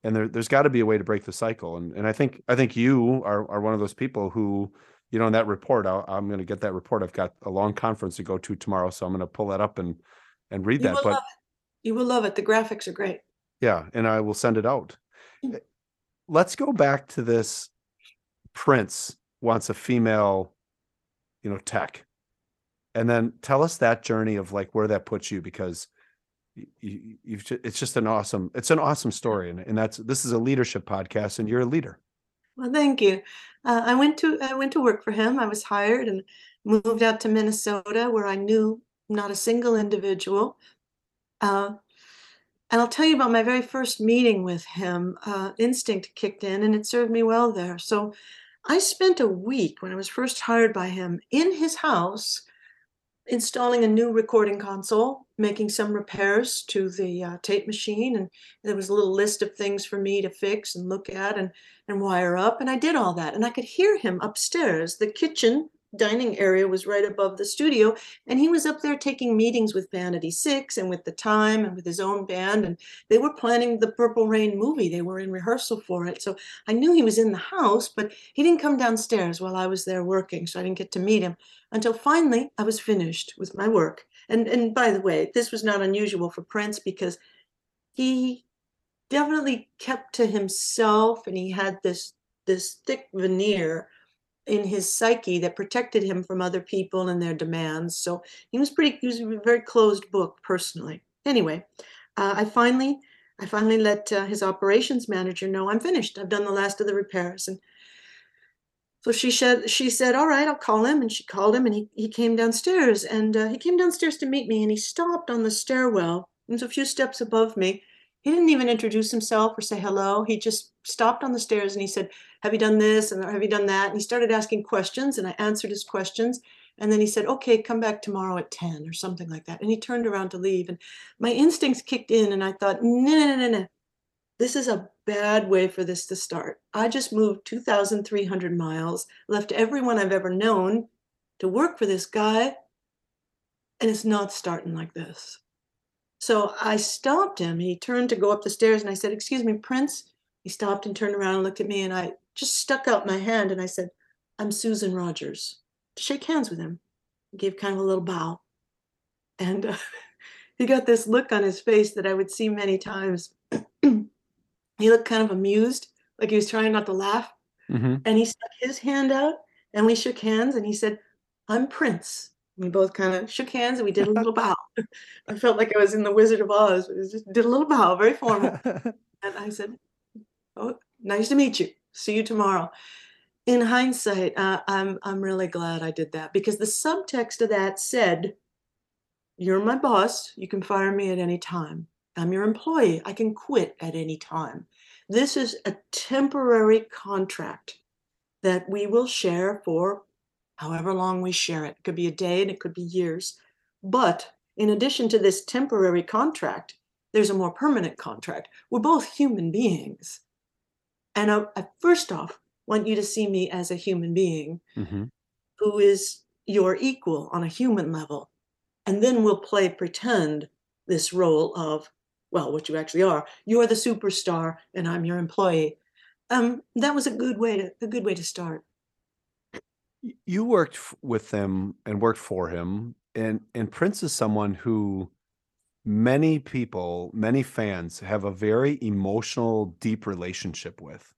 And there, there's got to be a way to break the cycle. And and I think I think you are are one of those people who you know, in that report, i am going to get that report. I've got a long conference to go to tomorrow, so I'm going to pull that up and and read You that. But. You will love it. The graphics are great. yeah, and I will send it out. Mm. Let's go back to this. Prince wants a female, you know, tech, and then tell us that journey of like where that puts you because you, you've ju- it's just an awesome it's an awesome story and, and that's this is a leadership podcast and you're a leader Well, thank you. Uh, I went to I went to work for him. I was hired and moved out to Minnesota, where I knew not a single individual. Uh, and I'll tell you about my very first meeting with him. Uh, instinct kicked in, and it served me well there. So I spent a week when I was first hired by him in his house installing a new recording console, making some repairs to the uh, tape machine, and there was a little list of things for me to fix and look at and and wire up, and I did all that, and I could hear him upstairs. The kitchen dining area was right above the studio, and he was up there taking meetings with Vanity Six and with the Time and with his own band, and they were planning the Purple Rain movie. They were in rehearsal for it, so I knew he was in the house, but he didn't come downstairs while I was there working, so I didn't get to meet him until finally I was finished with my work. And and by the way, this was not unusual for Prince because he definitely kept to himself and he had this this thick veneer in his psyche that protected him from other people and their demands. So he was pretty he was a very closed book personally. Anyway, uh, I finally I finally let uh, his operations manager know I'm finished. I've done the last of the repairs and so she said, she said, all right, I'll call him. And she called him and he, he came downstairs and uh, he came downstairs to meet me and he stopped on the stairwell. He was a few steps above me. He didn't even introduce himself or say hello. He just stopped on the stairs and he said, have you done this? And have you done that? And he started asking questions and I answered his questions. And then he said, okay, come back tomorrow at 10 or something like that. And he turned around to leave. And my instincts kicked in and I thought, no, no, no, no, no. This is a bad way for this to start. I just moved 2,300 miles, left everyone I've ever known to work for this guy, and it's not starting like this. So I stopped him. He turned to go up the stairs, and I said, Excuse me, Prince. He stopped and turned around and looked at me, and I just stuck out my hand and I said, I'm Susan Rogers. To shake hands with him, I gave kind of a little bow. And uh, <laughs> he got this look on his face that I would see many times. <clears throat> he looked kind of amused, like he was trying not to laugh. mm-hmm. And he stuck his hand out and we shook hands and he said, I'm Prince. We both kind of shook hands and we did a little <laughs> bow. I felt like I was in the Wizard of Oz. We just did a little bow, very formal. <laughs> and I said, Oh, nice to meet you. See you tomorrow. In hindsight, uh, I'm I'm really glad I did that because the subtext of that said, "You're my boss. You can fire me at any time. I'm your employee. I can quit at any time. This is a temporary contract that we will share for however long we share it. It could be a day and it could be years. But in addition to this temporary contract, there's a more permanent contract. We're both human beings. And I, I first off want you to see me as a human being Mm-hmm. who is your equal on a human level. And then we'll play pretend this role of, well, what you actually are. You're the superstar and I'm your employee. Um, that was a good way to a good way to start. You worked with them and worked for him and and prince is someone who many people many fans have a very emotional deep relationship with.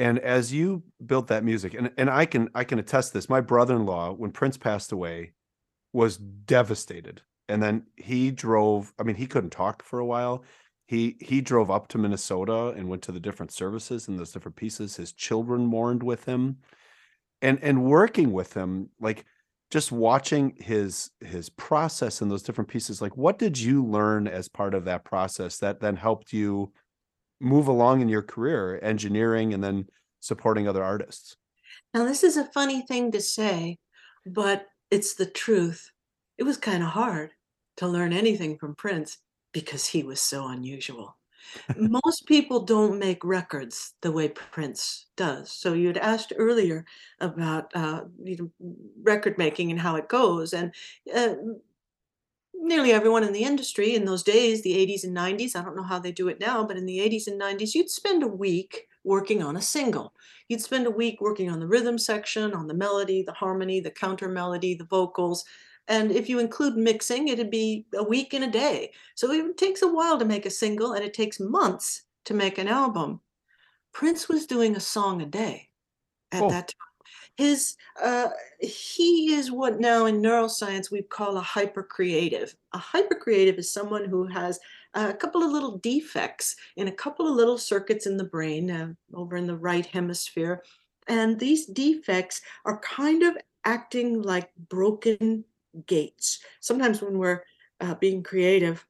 And as you built that music and, and i can i can attest this my brother-in-law when prince passed away was devastated. And then he drove i mean he couldn't talk for a while. He he drove up to minnesota and went to the different services and those different pieces. His children mourned with him and and working with him like just watching his his process and those different pieces like what did you learn as part of that process that then helped you move along in your career engineering and then supporting other artists Now, this is a funny thing to say, but it's the truth. It was kind of hard to learn anything from Prince because he was so unusual. <laughs> Most people don't make records the way Prince does. So you'd asked earlier about uh, you know, record making and how it goes, and uh, nearly everyone in the industry in those days, the 80s and 90s, I don't know how they do it now, but in the 80s and 90s, you'd spend a week working on a single. You'd spend a week working on the rhythm section, on the melody, the harmony, the counter melody, the vocals. And if you include mixing, it'd be a week and a day. So it takes a while to make a single and it takes months to make an album. Prince was doing a song a day at Oh. that time. His uh, he is what now in neuroscience we call a hypercreative. A hypercreative is someone who has a couple of little defects in a couple of little circuits in the brain uh, over in the right hemisphere, and these defects are kind of acting like broken gates. Sometimes when we're uh, being creative,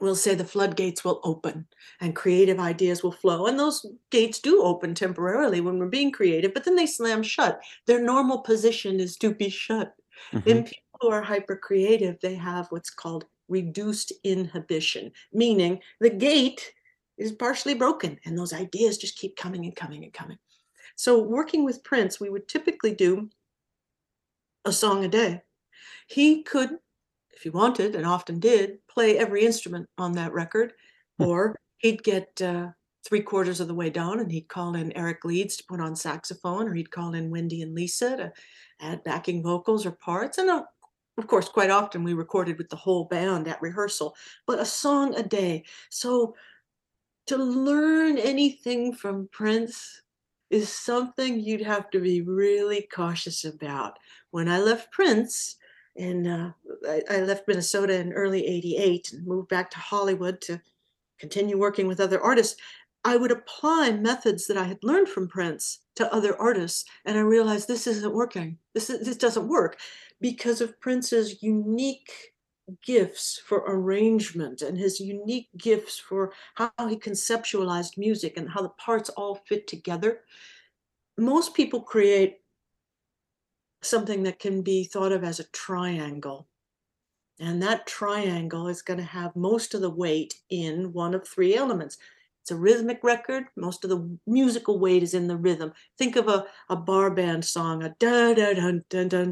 we'll say the floodgates will open and creative ideas will flow. And those gates do open temporarily when we're being creative, but then they slam shut. Their normal position is to be shut. Mhm. In people who are hyper creative, they have what's called reduced inhibition, meaning the gate is partially broken and those ideas just keep coming and coming and coming. So, working with Prince, we would typically do a song a day. He could, if he wanted, and often did, play every instrument on that record, Hmm. or he'd get uh, three quarters of the way down and he'd call in Eric Leeds to put on saxophone, or he'd call in Wendy and Lisa to add backing vocals or parts. And uh, of course, quite often we recorded with the whole band at rehearsal, but a song a day. So to learn anything from Prince is something you'd have to be really cautious about. When I left Prince, and uh, I, I left Minnesota in early 88 and moved back to Hollywood to continue working with other artists, I would apply methods that I had learned from Prince to other artists. And I realized this isn't working. This, is, this doesn't work because of Prince's unique gifts for arrangement and his unique gifts for how he conceptualized music and how the parts all fit together. Most people create something that can be thought of as a triangle. And that triangle is going to have most of the weight in one of three elements. It's a rhythmic record. Most of the musical weight is in the rhythm. Think of a, a bar band song, a da da da da.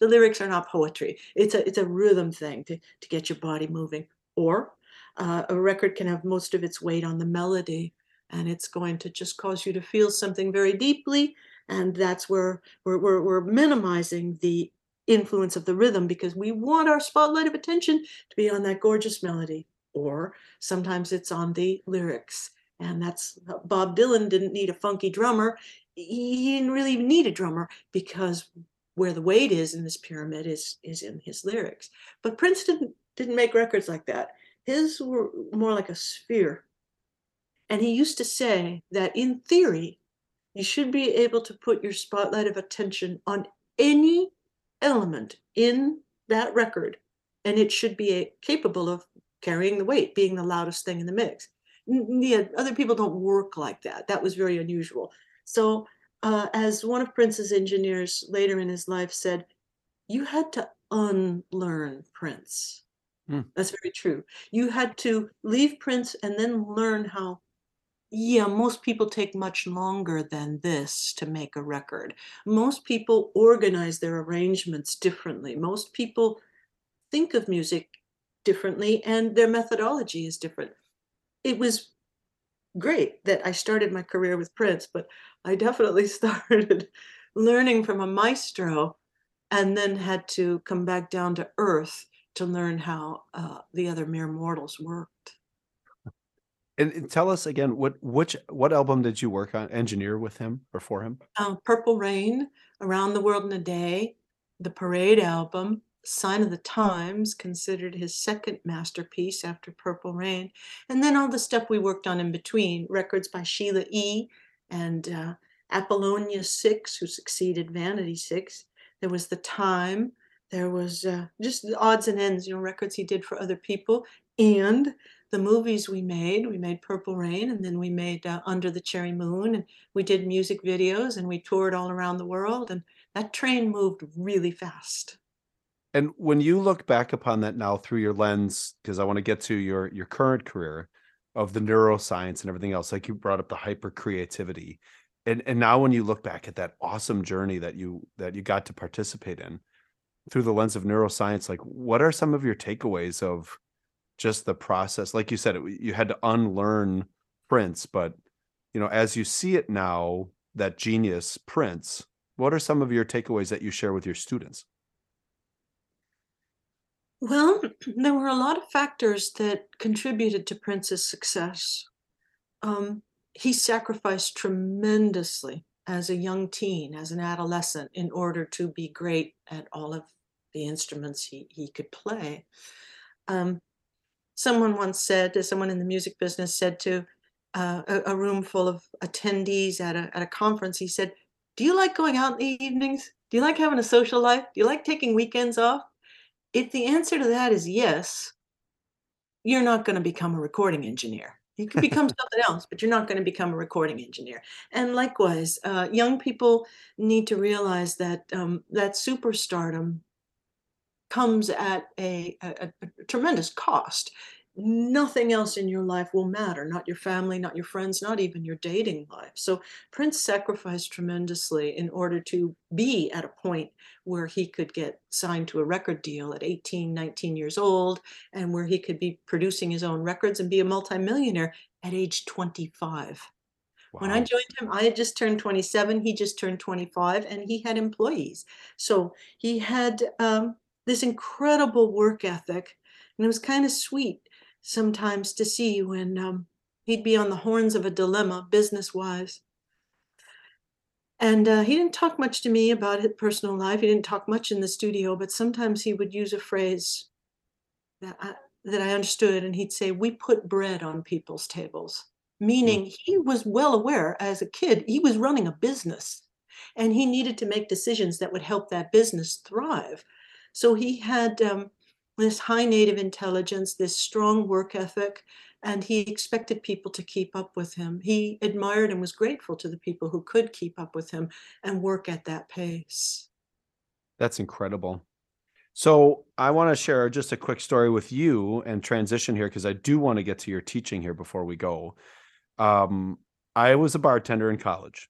The lyrics are not poetry. It's a it's a rhythm thing to, to get your body moving. Or uh, a record can have most of its weight on the melody, and it's going to just cause you to feel something very deeply. And that's where we're, we're, we're minimizing the influence of the rhythm because we want our spotlight of attention to be on that gorgeous melody or sometimes it's on the lyrics. And that's uh, bob dylan didn't need a funky drummer. He didn't really need a drummer because where the weight is in this pyramid is is in his lyrics. But prince didn't didn't make records like that. His were more like a sphere. And he used to say that in theory you should be able to put your spotlight of attention on any element in that record and it should be a, capable of carrying the weight being the loudest thing in the mix. Yeah other people don't work like that. That was very unusual. So uh, as one of prince's engineers later in his life said you had to unlearn prince. Hmm. that's very true. You had to leave prince and then learn how yeah, most people take much longer than this to make a record. Most people organize their arrangements differently. Most people think of music differently and their methodology is different. It was great that I started my career with Prince, but I definitely <laughs> started learning from a maestro and then had to come back down to earth to learn how uh, the other mere mortals worked. And, tell us again what which what album did you work on engineer with him or for him? uh, Purple Rain, Around the World in a Day, the Parade album, Sign of the Times, considered his second masterpiece after Purple Rain, and then all the stuff we worked on in between, records by Sheila E. and uh, Apollonia Six, who succeeded Vanity Six. There was The Time. There was uh, just the odds and ends, you know, records he did for other people, and the movies we made. We made Purple Rain, and then we made uh, Under the Cherry Moon, and we did music videos, and we toured all around the world, and that train moved really fast. And when you look back upon that now through your lens, because I want to get to your your current career of the neuroscience and everything else, like you brought up the hyper creativity. And and now when you look back at that awesome journey that you that you got to participate in through the lens of neuroscience, like what are some of your takeaways of just the process. Like you said, it, you had to unlearn Prince, but you know, as you see it now, that genius Prince, what are some of your takeaways that you share with your students? Well, <clears throat> there were a lot of factors that contributed to Prince's success. Um, he sacrificed tremendously as a young teen, as an adolescent, in order to be great at all of the instruments he, he could play. Um, someone once said, someone in the music business said to uh, a, a, room full of attendees at a, at a conference, he said, Do you like going out in the evenings? Do you like having a social life? Do you like taking weekends off? If the answer to that is yes, you're not going to become a recording engineer. You can become <laughs> something else, but you're not going to become a recording engineer. And likewise, uh, young people need to realize that um, that superstardom comes at a, a, a, tremendous cost. Nothing else in your life will matter, not your family, not your friends, not even your dating life. So Prince sacrificed tremendously in order to be at a point where he could get signed to a record deal at 18, 19 years old, and where he could be producing his own records and be a multimillionaire at age 25. Wow. When I joined him, I had just turned 27. He just turned 25, and he had employees. So he had um, this incredible work ethic. And it was kind of sweet sometimes to see when um, he'd be on the horns of a dilemma business wise. And uh, he didn't talk much to me about his personal life. He didn't talk much in the studio, but sometimes he would use a phrase that I, that I understood. And he'd say, We put bread on people's tables, meaning mm. he was well aware as a kid, he was running a business and he needed to make decisions that would help that business thrive. So he had um, this high native intelligence, this strong work ethic, and he expected people to keep up with him. He admired and was grateful to the people who could keep up with him and work at that pace. That's incredible. So, I want to share just a quick story with you and transition here because I do want to get to your teaching here before we go. Um, I was a bartender in college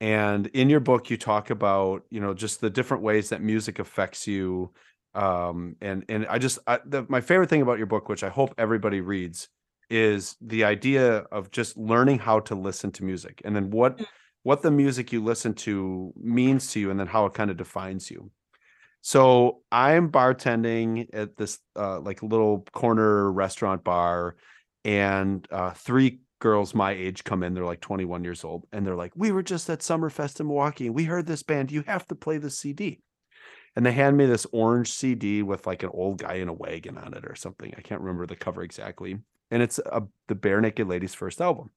and in your book you talk about you know just the different ways that music affects you um and and i just I, the, my favorite thing about your book which i hope everybody reads is the idea of just learning how to listen to music and then what mm. what the music you listen to means to you and then how it kind of defines you so i'm bartending at this uh like little corner restaurant bar and uh three girls my age come in, they're like 21 years old, and they're like, We were just at Summerfest in Milwaukee we heard this band. You have to play the CD. And they hand me this orange CD with like an old guy in a wagon on it or something. I can't remember the cover exactly. And it's a, the Barenaked Ladies' first album.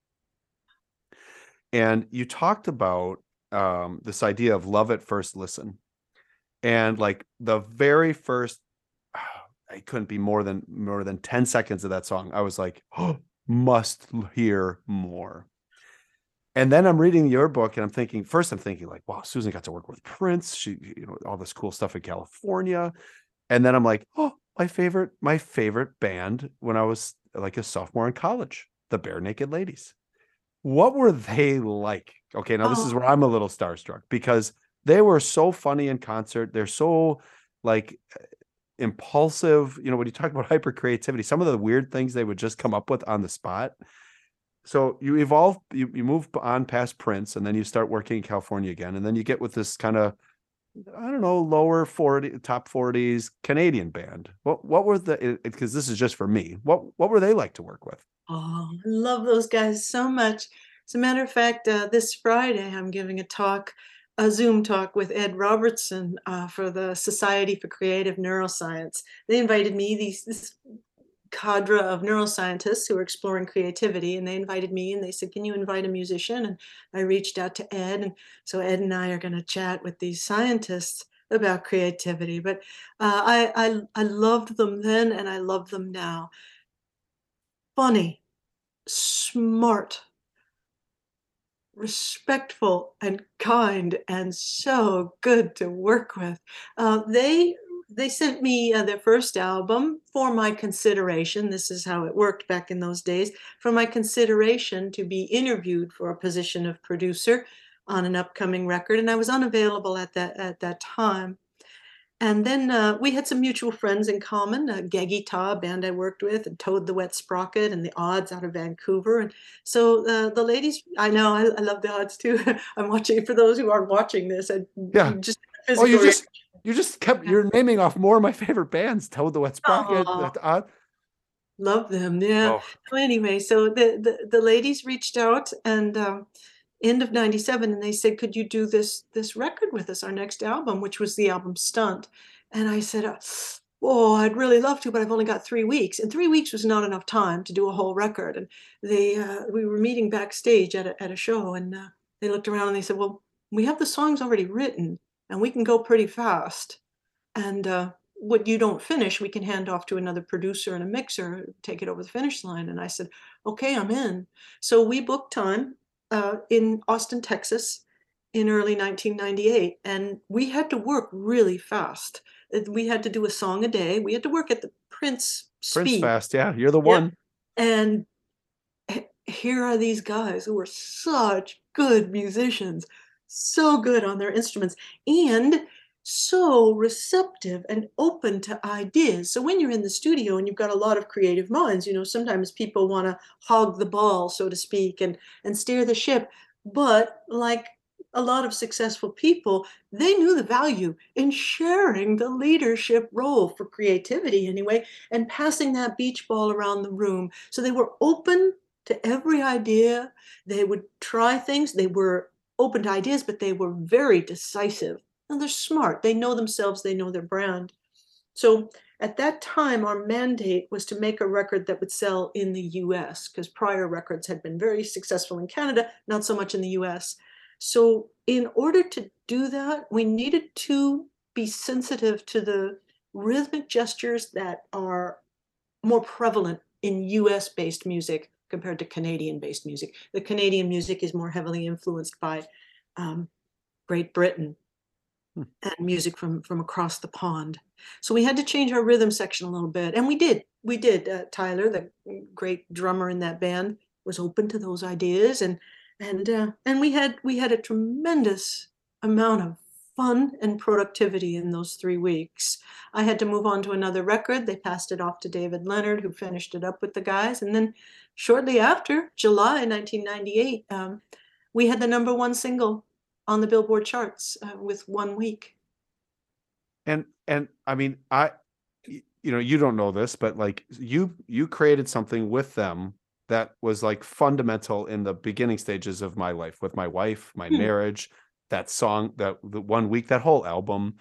And you talked about um, this idea of love at first listen. And like the very first, <sighs> I couldn't be more than more than 10 seconds of that song. I was like, <gasps> oh, must hear more. And then I'm reading your book and I'm thinking, first I'm thinking like, wow, Susan got to work with Prince. She, you know, all this cool stuff in California. And then I'm like, oh, my favorite, my favorite band when I was like a sophomore in college, the Barenaked Ladies. What were they like? Okay, now this is oh. where I'm a little starstruck because they were so funny in concert. They're so like impulsive you know when you talk about <laughs> hyper creativity some of the weird things they would just come up with on the spot. So you evolve you, you move on past prince and then you start working in california again and then you get with this kind of i don't know lower 40 top 40s canadian band. What what were the because this is just for me what what were they like to work with? Oh i love those guys so much. As a matter of fact uh, this friday i'm giving a talk a Zoom talk with Ed Robertson uh, for the Society for Creative Neuroscience. They invited me, these this cadre of neuroscientists who are exploring creativity, and they invited me and they said, Can you invite a musician? And I reached out to Ed. And so Ed and I are going to chat with these scientists about creativity. But uh, I, I, I loved them then and I love them now. Funny, smart, respectful and kind and so good to work with. Uh, they they sent me uh, their first album for my consideration. This is how it worked back in those days. For my consideration to be interviewed for a position of producer on an upcoming record, and I was unavailable at that at that time. And then uh, we had some mutual friends in common, uh, Geggy Tah, a band I worked with, and Toad the Wet Sprocket, and the Odds out of Vancouver. And so uh, the ladies, I know, I, I love the Odds too. <laughs> I'm watching for those who aren't watching this. I, Yeah. Just Oh, you just you just kept you're naming off more of my favorite bands. Toad the Wet Sprocket. Aw. that- uh, love them. Yeah. oh, So anyway, so the, the, the ladies reached out and um, end of 97 and they said, could you do this, this record with us, our next album, which was the album Stunt. And I said, uh, oh, I'd really love to, but I've only got three weeks. And three weeks was not enough time to do a whole record. And they, uh, we were meeting backstage at a, at a show and uh, they looked around and they said, well, we have the songs already written and we can go pretty fast. And uh, what you don't finish, we can hand off to another producer and a mixer, take it over the finish line. And I said, okay, I'm in. So we booked time uh, in Austin, Texas in early 1998. And we had to work really fast. We had to do a song a day. We had to work at the Prince speed. Prince. Fast. Yeah, you're the Yeah. one. And here are these guys who were such good musicians, so good on their instruments, and so receptive and open to ideas. So when you're in the studio and you've got a lot of creative minds, you know, sometimes people want to hog the ball, so to speak, and and steer the ship. But like a lot of successful people, they knew the value in sharing the leadership role for creativity anyway, and passing that beach ball around the room. So they were open to every idea. They would try things. They were open to ideas, but they were very decisive. And they're smart. They know themselves, they know their brand. So at that time, our mandate was to make a record that would sell in the US because prior records had been very successful in Canada, not so much in the US. So, in order to do that, we needed to be sensitive to the rhythmic gestures that are more prevalent in US based music compared to Canadian based music. The Canadian music is more heavily influenced by um, Great Britain Hmm. and music from, from across the pond. So we had to change our rhythm section a little bit. And we did. We did. Uh, Tyler, the great drummer in that band, was open to those ideas. And and uh, and we had we had a tremendous amount of fun and productivity in those three weeks. I had to move on to another record. They passed it off to David Leonard, who finished it up with the guys. And then shortly after, July 1998, um, we had the number one single on the Billboard charts uh, with one week. and and i mean I you know you don't know this but like you you created something with them that was like fundamental in the beginning stages of my life with my wife my Hmm. marriage that song that the one week that whole album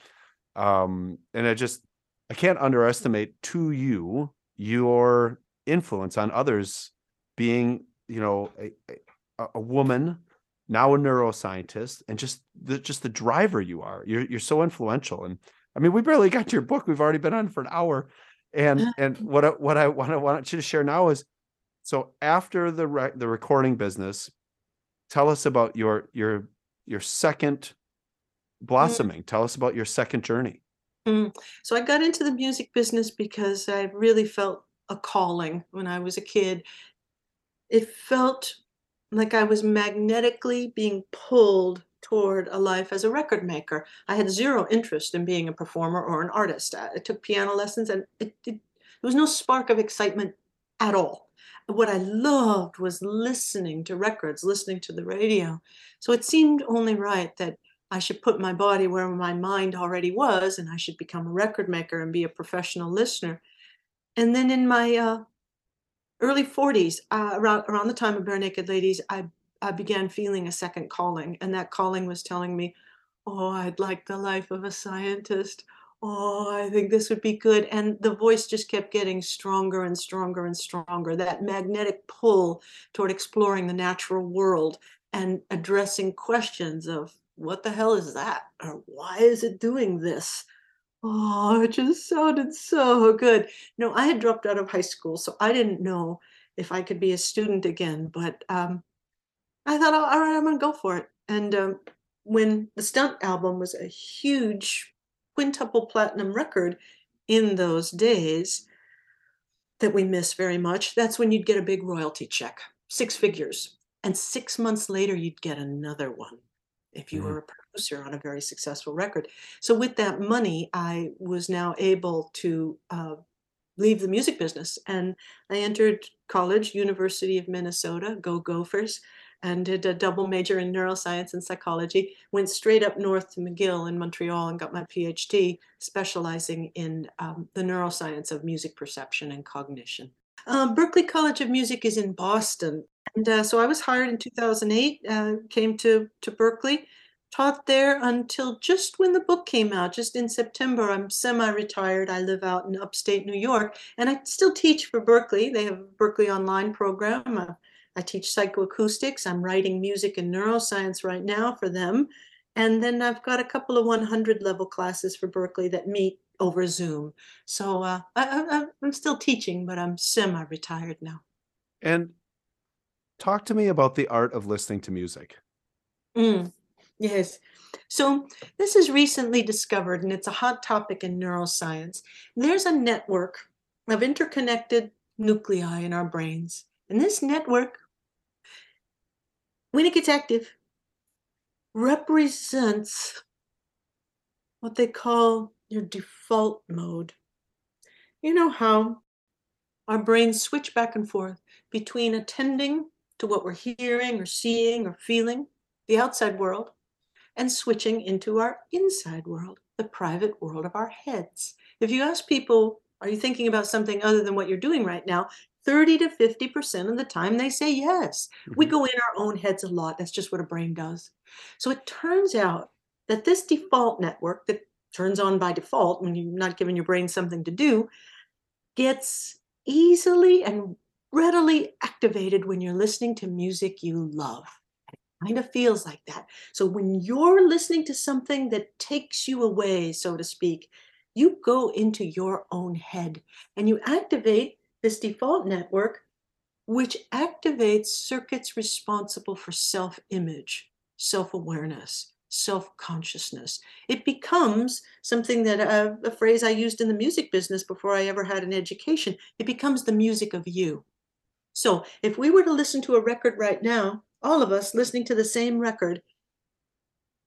um and i just i can't underestimate to you your influence on others being you know a, a, a woman now a neuroscientist and just the just the driver you are you're you're so influential and I mean, we barely got to your book. We've already been on for an hour, and and what I, what I want to want you to share now is, so after the re- the recording business, tell us about your your your second blossoming. Tell us about your second journey. Mm. So I got into the music business because I really felt a calling when I was a kid. It felt like I was magnetically being pulled toward a life as a record maker. I had zero interest in being a performer or an artist. I took piano lessons and it, it, there was no spark of excitement at all. What I loved was listening to records, listening to the radio. So it seemed only right that I should put my body where my mind already was, and I should become a record maker and be a professional listener. And then in my uh, early 40s, uh, around around the time of Barenaked Ladies, I I began feeling a second calling, and that calling was telling me, "Oh, I'd like the life of a scientist. Oh, I think this would be good." And the voice just kept getting stronger and stronger and stronger. That magnetic pull toward exploring the natural world and addressing questions of what the hell is that, or why is it doing this? Oh, it just sounded so good. No, I had dropped out of high school, so I didn't know if I could be a student again. But um, I thought, "Oh, all right, I'm gonna go for it. And um, when the Stunt album was a huge quintuple platinum record in those days that we miss very much, that's when you'd get a big royalty check, six figures. And six months later, you'd get another one if you Mhm. were a producer on a very successful record. So with that money, I was now able to uh, leave the music business, and I entered college, University of Minnesota, go Gophers, and did a double major in neuroscience and psychology. Went straight up north to McGill in Montreal and got my PhD, specializing in um, the neuroscience of music perception and cognition. Um, Berklee College of Music is in Boston, and uh, so I was hired in 2008. Uh, came to to Berklee, taught there until just when the book came out, just in September. I'm semi-retired. I live out in upstate New York, and I still teach for Berklee. They have a Berklee Online program. Uh, I teach psychoacoustics. I'm writing music and neuroscience right now for them. And then I've got a couple of 100 level classes for Berklee that meet over Zoom. So uh, I, am still teaching, but I'm semi retired now. And talk to me about the art of listening to music. Mm, yes. So this is recently discovered, and it's a hot topic in neuroscience. There's a network of interconnected nuclei in our brains. And this network when it gets active, represents what they call your default mode. You know how our brains switch back and forth between attending to what we're hearing or seeing or feeling, the outside world, and switching into our inside world, the private world of our heads. If you ask people, are you thinking about something other than what you're doing right now? 30 to 50% of the time they say yes. Mm-hmm. We go in our own heads a lot. That's just what a brain does. So it turns out that this default network that turns on by default when you're not giving your brain something to do gets easily and readily activated when you're listening to music you love. Kind of feels like that. So when you're listening to something that takes you away, so to speak, you go into your own head and you activate this default network, which activates circuits responsible for self image, self awareness, self consciousness. It becomes something that uh, a phrase I used in the music business before I ever had an education. It becomes the music of you. So if we were to listen to a record right now, all of us listening to the same record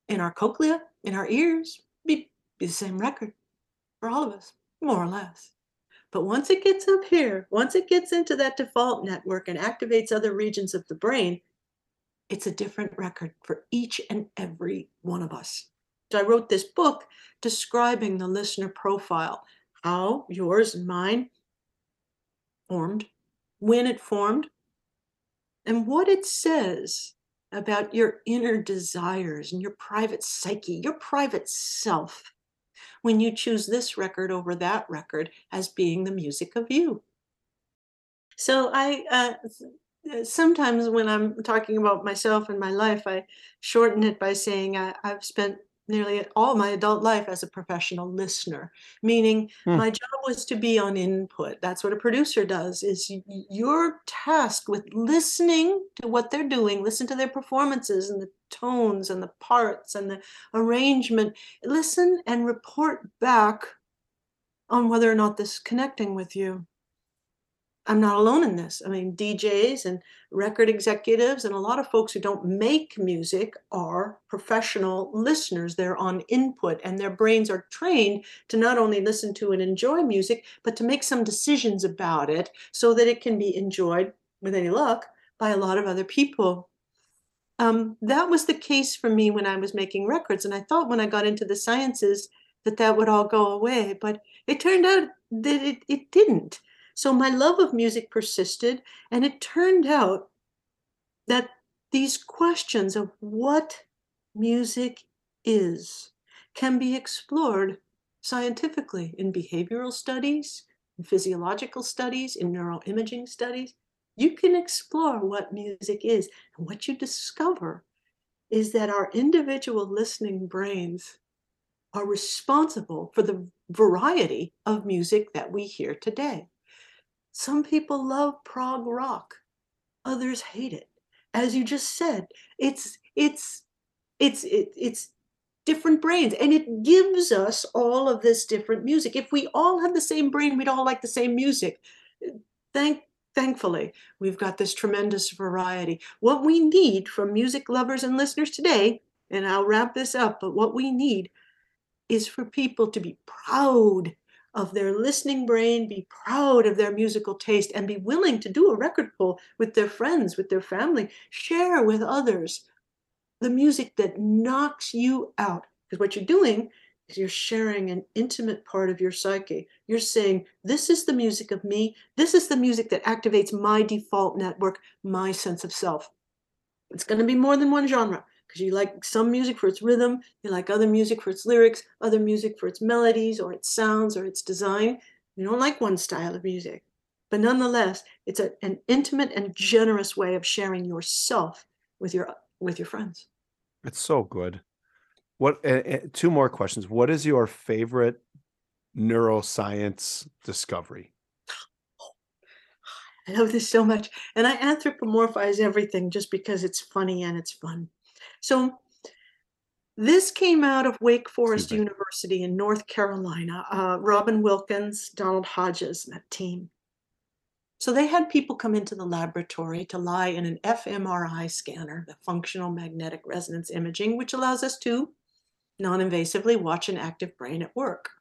in our cochlea, in our ears, be, be the same record for all of us, more or less. But once it gets up here, once it gets into that default network and activates other regions of the brain, it's a different record for each and every one of us. So I wrote this book describing the listener profile, how yours and mine formed, when it formed, and what it says about your inner desires and your private psyche, your private self when you choose this record over that record as being the music of you. So I uh, sometimes when I'm talking about myself and my life, I shorten it by saying I, I've spent nearly all my adult life as a professional listener meaning hmm. my job was to be on input that's what a producer does is you're tasked with listening to what they're doing listen to their performances and the tones and the parts and the arrangement listen and report back on whether or not this is connecting with you I'm not alone in this. I mean, DJs and record executives and a lot of folks who don't make music are professional listeners. They're on input and their brains are trained to not only listen to and enjoy music, but to make some decisions about it so that it can be enjoyed with any luck by a lot of other people. Um, that was the case for me when I was making records. And I thought when I got into the sciences that that would all go away, but it turned out that it, it didn't so my love of music persisted, and it turned out that these questions of what music is can be explored scientifically in behavioral studies, in physiological studies, in neuroimaging studies. You can explore what music is. And what you discover is that our individual listening brains are responsible for the variety of music that we hear today. Some people love prog rock, others hate it. As you just said, it's it's it's it, it's different brains and it gives us all of this different music. If we all had the same brain, we'd all like the same music. Thank thankfully, we've got this tremendous variety. What we need from music lovers and listeners today and I'll wrap this up, but what we need is for people to be proud of their listening brain, be proud of their musical taste, and be willing to do a record pull with their friends, with their family, share with others the music that knocks you out. Because what you're doing is you're sharing an intimate part of your psyche. You're saying, This is the music of me. This is the music that activates my default network, my sense of self. It's going to be more than one genre because you like some music for its rhythm, you like other music for its lyrics, other music for its melodies or its sounds or its design. You don't like one style of music. But nonetheless, it's a, an intimate and generous way of sharing yourself with your with your friends. It's so good. What uh, two more questions. What is your favorite neuroscience discovery? <gasps> I love this so much. And I anthropomorphize everything just because it's funny and it's fun. So this came out of Wake Forest University in North Carolina. Uh, Robin Wilkins, Donald Hodges, and that team. So they had people come into the laboratory to lie in an fMRI scanner, the functional magnetic resonance imaging, which allows us to non-invasively watch an active brain at work.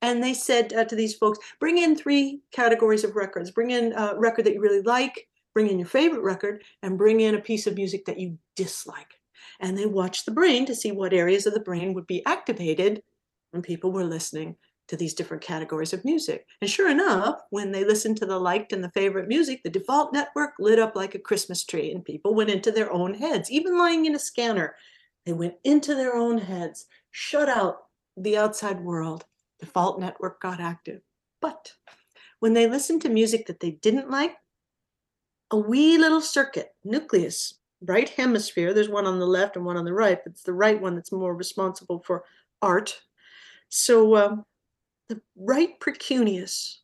And they said uh, to these folks, bring in three categories of records. Bring in a record that you really like, bring in your favorite record, and bring in a piece of music that you dislike. And they watched the brain to see what areas of the brain would be activated when people were listening to these different categories of music. And sure enough, when they listened to the liked and the favorite music, the default network lit up like a Christmas tree and people went into their own heads, even lying in a scanner. They went into their own heads, shut out the outside world. Default network got active. But when they listened to music that they didn't like, a wee little circuit, nucleus, right hemisphere, there's one on the left and one on the right, but it's the right one that's more responsible for art. So um, the right precuneus,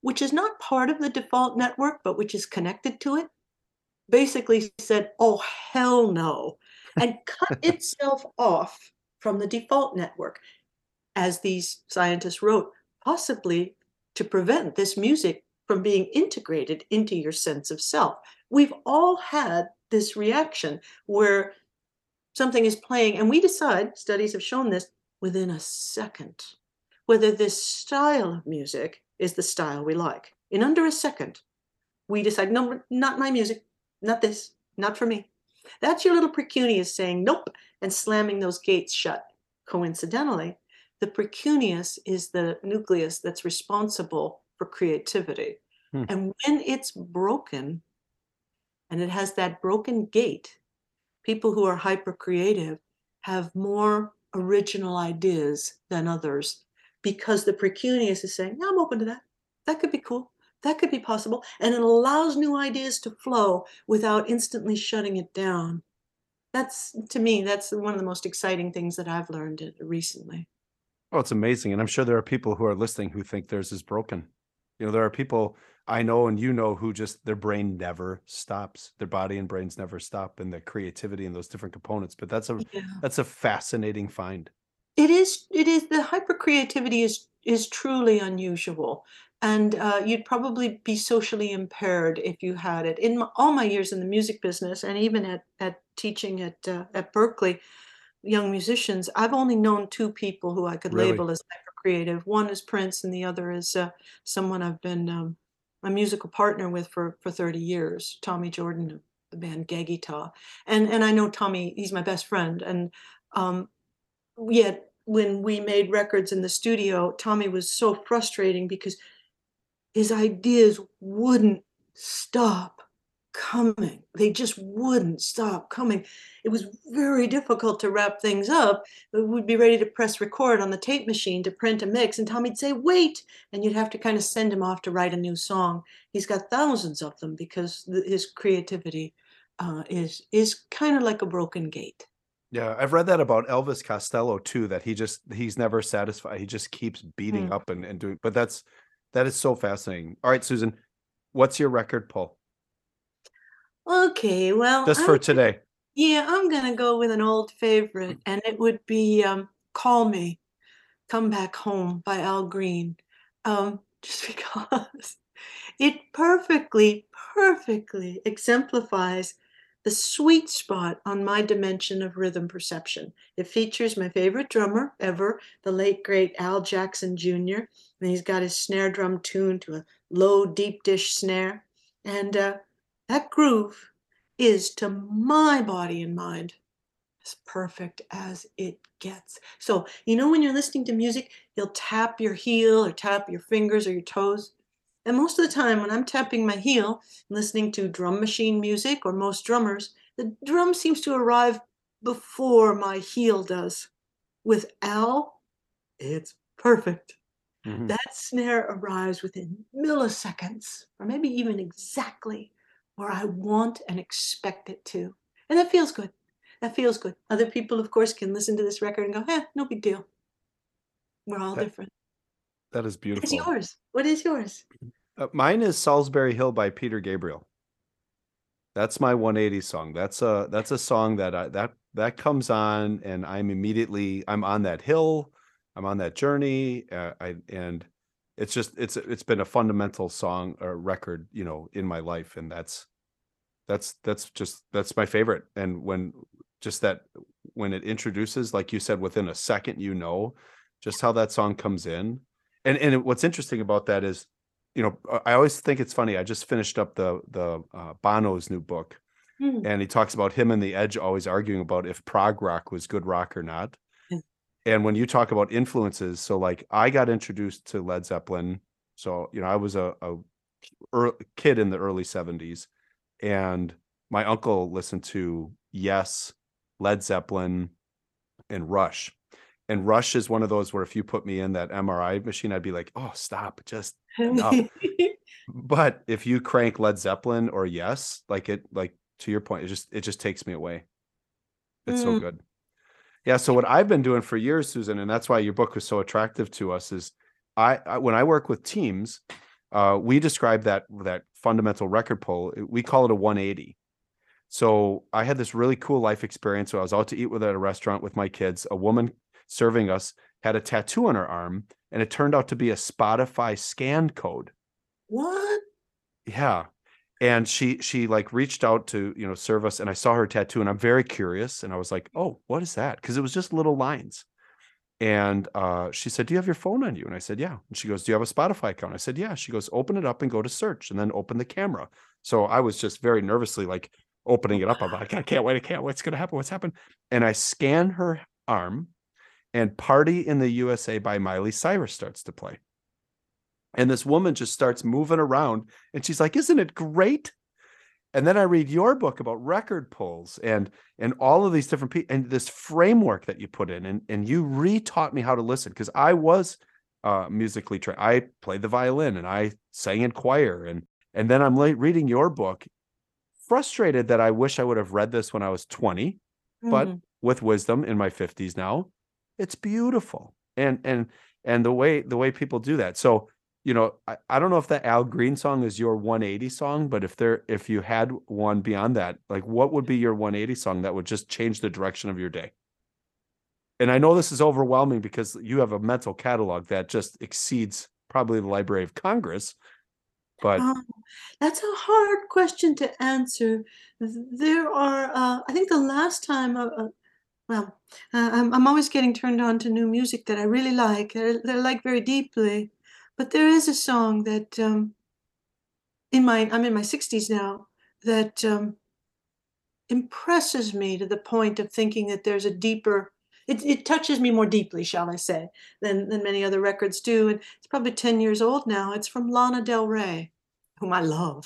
which is not part of the default network, but which is connected to it, basically said, oh, hell no, <laughs> and cut itself off from the default network, as these scientists wrote, possibly to prevent this music from being integrated into your sense of self. We've all had this reaction where something is playing, and we decide, studies have shown this, within a second, whether this style of music is the style we like. In under a second, we decide, no, not my music, not this, not for me. That's your little precuneus saying nope and slamming those gates shut. Coincidentally, the precuneus is the nucleus that's responsible for creativity. Hmm. And when it's broken and it has that broken gate, people who are hyper creative have more original ideas than others because the precuneus is saying, yeah, I'm open to that. That could be cool. That could be possible. And it allows new ideas to flow without instantly shutting it down. That's, to me, that's one of the most exciting things that I've learned recently. Oh, it's amazing. And I'm sure there are people who are listening who think theirs is broken. You know, there are people I know and you know who just their brain never stops. Their body and brains never stop and the creativity and those different components. But that's a yeah. that's a fascinating find. It is it is the hyper creativity is is truly unusual. And uh, you'd probably be socially impaired if you had it. In my, all my years in the music business, and even at, at teaching at uh, at Berklee, young musicians, I've only known two people who I could really? label as hyper creative. One is Prince, and the other is uh, someone I've been um, a musical partner with for for 30 years, Tommy Jordan of the band Geggy Tah. And and I know Tommy, he's my best friend. And um, yet when we made records in the studio, Tommy was so frustrating because his ideas wouldn't stop coming. They just wouldn't stop coming. It was very difficult to wrap things up. We'd be ready to press record on the tape machine to print a mix, and Tommy'd say, wait, and you'd have to kind of send him off to write a new song. He's got thousands of them because his creativity uh, is is kind of like a broken gate. Yeah, I've read that about Elvis Costello too, that he just he's never satisfied. He just keeps beating mm. up and, and doing but that's that is so fascinating. All right, Susan, what's your record pull? Okay, well, Just for I'm today. yeah, I'm gonna go with an old favorite, and it would be um, "Call Me, Come Back Home" by Al Green. Um, <laughs> just because it perfectly, perfectly exemplifies the sweet spot on my dimension of rhythm perception. It features my favorite drummer ever, the late great Al Jackson Jr. And he's got his snare drum tuned to a low deep dish snare. And uh, that groove is to my body and mind as perfect as it gets. So, you know, when you're listening to music, you'll tap your heel or tap your fingers or your toes. And most of the time, when I'm tapping my heel, listening to drum machine music or most drummers, the drum seems to arrive before my heel does. With Al, it's perfect. Mm-hmm. That snare arrives within milliseconds, or maybe even exactly where I want and expect it to. And that feels good. That feels good. Other people, of course, can listen to this record and go, eh, no big deal. We're all that, different. That is beautiful. What is yours? What is yours? Uh, mine is Solsbury Hill by Peter Gabriel. That's my 180 song. That's a that's a song that I that that comes on and I'm immediately I'm on that hill. I'm on that journey. Uh, I and it's just it's it's been a fundamental song or record, you know, in my life and that's that's that's just that's my favorite. And when just that when it introduces like you said within a second you know just how that song comes in. And and what's interesting about that is you know, I always think it's funny. I just finished up the the uh, Bono's new book, mm. and he talks about him and the Edge always arguing about if prog rock was good rock or not. And when you talk about influences, so like I got introduced to Led Zeppelin, so you know I was a, a early, kid in the early '70s, and my uncle listened to Yes, Led Zeppelin, and Rush. And rush is one of those where if you put me in that mri machine i'd be like oh stop just <laughs> but if you crank led zeppelin or yes like it like to your point it just it just takes me away. It's mm. so good yeah so what i've been doing for years susan and that's why your book was so attractive to us is i, I when i work with teams uh, we describe that that fundamental record pull we call it a 180 so I had this really cool life experience. So I was out to eat with at a restaurant with my kids. A woman serving us had a tattoo on her arm and it turned out to be a Spotify scan code. What? Yeah. And she she like reached out to, you know, serve us and I saw her tattoo and I'm very curious and I was like, "Oh, what is that?" Cuz it was just little lines. And uh, she said, "Do you have your phone on you?" And I said, "Yeah." And she goes, "Do you have a Spotify account?" I said, "Yeah." She goes, "Open it up and go to search and then open the camera." So I was just very nervously like opening it up. I'm like, "I can't wait! I can't! What's going to happen? What's happened?" And I scan her arm and Party in the USA by Miley Cyrus starts to play. And this woman just starts moving around and she's like, Isn't it great? And then I read your book about record pulls and and all of these different people and this framework that you put in and, and you re-taught me how to listen because I was uh, musically trained. I played the violin and I sang in choir and and then I'm reading your book, frustrated that I wish I would have read this when I was 20, mm-hmm. but with wisdom in my 50s now, it's beautiful. And and and the way the way people do that. So, you know, I, I don't know if that Al Green song is your 180 song, but if there if you had one beyond that, like what would be your 180 song that would just change the direction of your day? And I know this is overwhelming because you have a mental catalog that just exceeds probably the Library of Congress. But um, that's a hard question to answer. There are, uh, I think, the last time a, a, well, uh, I'm, I'm always getting turned on to new music that I really like, that I, like very deeply. But there is a song that, um, in my, I'm in my 60s now, that um, impresses me to the point of thinking that there's a deeper, it, it touches me more deeply, shall I say, than, than many other records do. And it's probably 10 years old now. It's from Lana Del Rey, whom I love.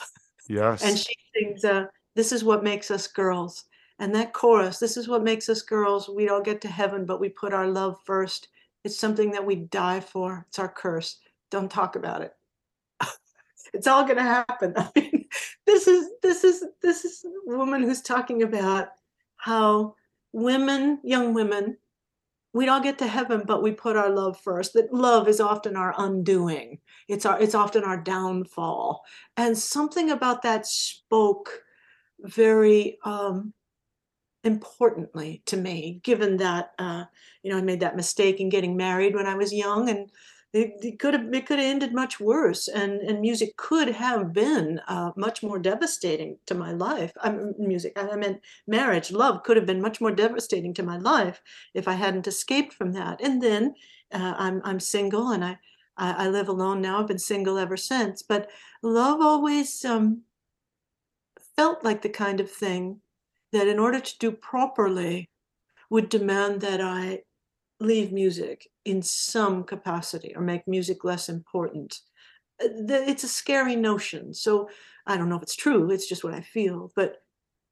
Yes. and she sings, uh, This is What Makes Us Girls. And that chorus, this is what makes us girls. We all get to heaven, but we put our love first. It's something that we die for. It's our curse. Don't talk about it. <laughs> it's all going to happen. <laughs> I mean, this is this is this is a woman who's talking about how women, young women, we don't get to heaven, but we put our love first. That love is often our undoing. It's our it's often our downfall. And something about that spoke very um, importantly to me, given that uh, you know I made that mistake in getting married when I was young, and it, could have it could have ended much worse, and and music could have been uh, much more devastating to my life. I mean, music, I meant marriage, love could have been much more devastating to my life if I hadn't escaped from that. And then uh, I'm I'm single, and I, I, I live alone now. I've been single ever since. But love always um, felt like the kind of thing that, in order to do properly, would demand that I leave music in some capacity or make music less important. Uh, it's a scary notion. So I don't know if it's true. It's just what I feel. But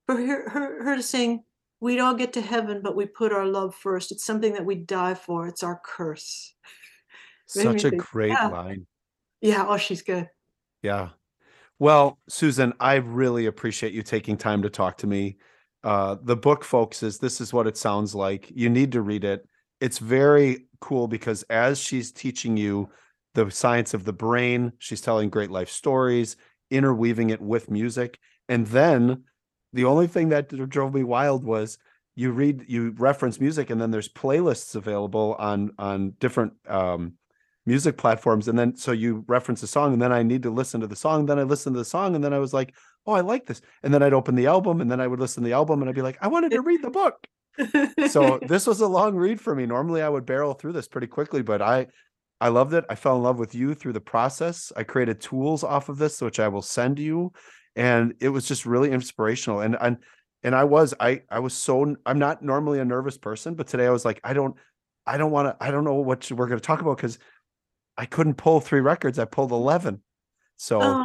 for her, her, her to sing, we'd all get to heaven, but we put our love first. It's something that we die for. It's our curse. <laughs> Such a great yeah. line. Yeah. Oh, she's good. Yeah. Well, Susan, I really appreciate you taking time to talk to me. Uh, the book, folks, is this is what it sounds like. You need to read it it's very cool because as she's teaching you the science of the brain, she's telling great life stories, interweaving it with music. And then the only thing that drove me wild was you read you reference music and then there's playlists available on on different um, music platforms. And then so you reference a song and then I need to listen to the song. Then I listen to the song and then I was like oh I like this. And then I'd open the album and then I would listen to the album and I'd be like I wanted to read the book so <laughs> this was a long read for me. Normally I would barrel through this pretty quickly, but I I loved it. I fell in love with you through the process. I created tools off of this, which I will send you. And it was just really inspirational. And and and I was I I was so I'm not normally a nervous person, but today I was like, I don't I don't want to I don't know what we're going to talk about because I couldn't pull three records. I pulled 11. So oh.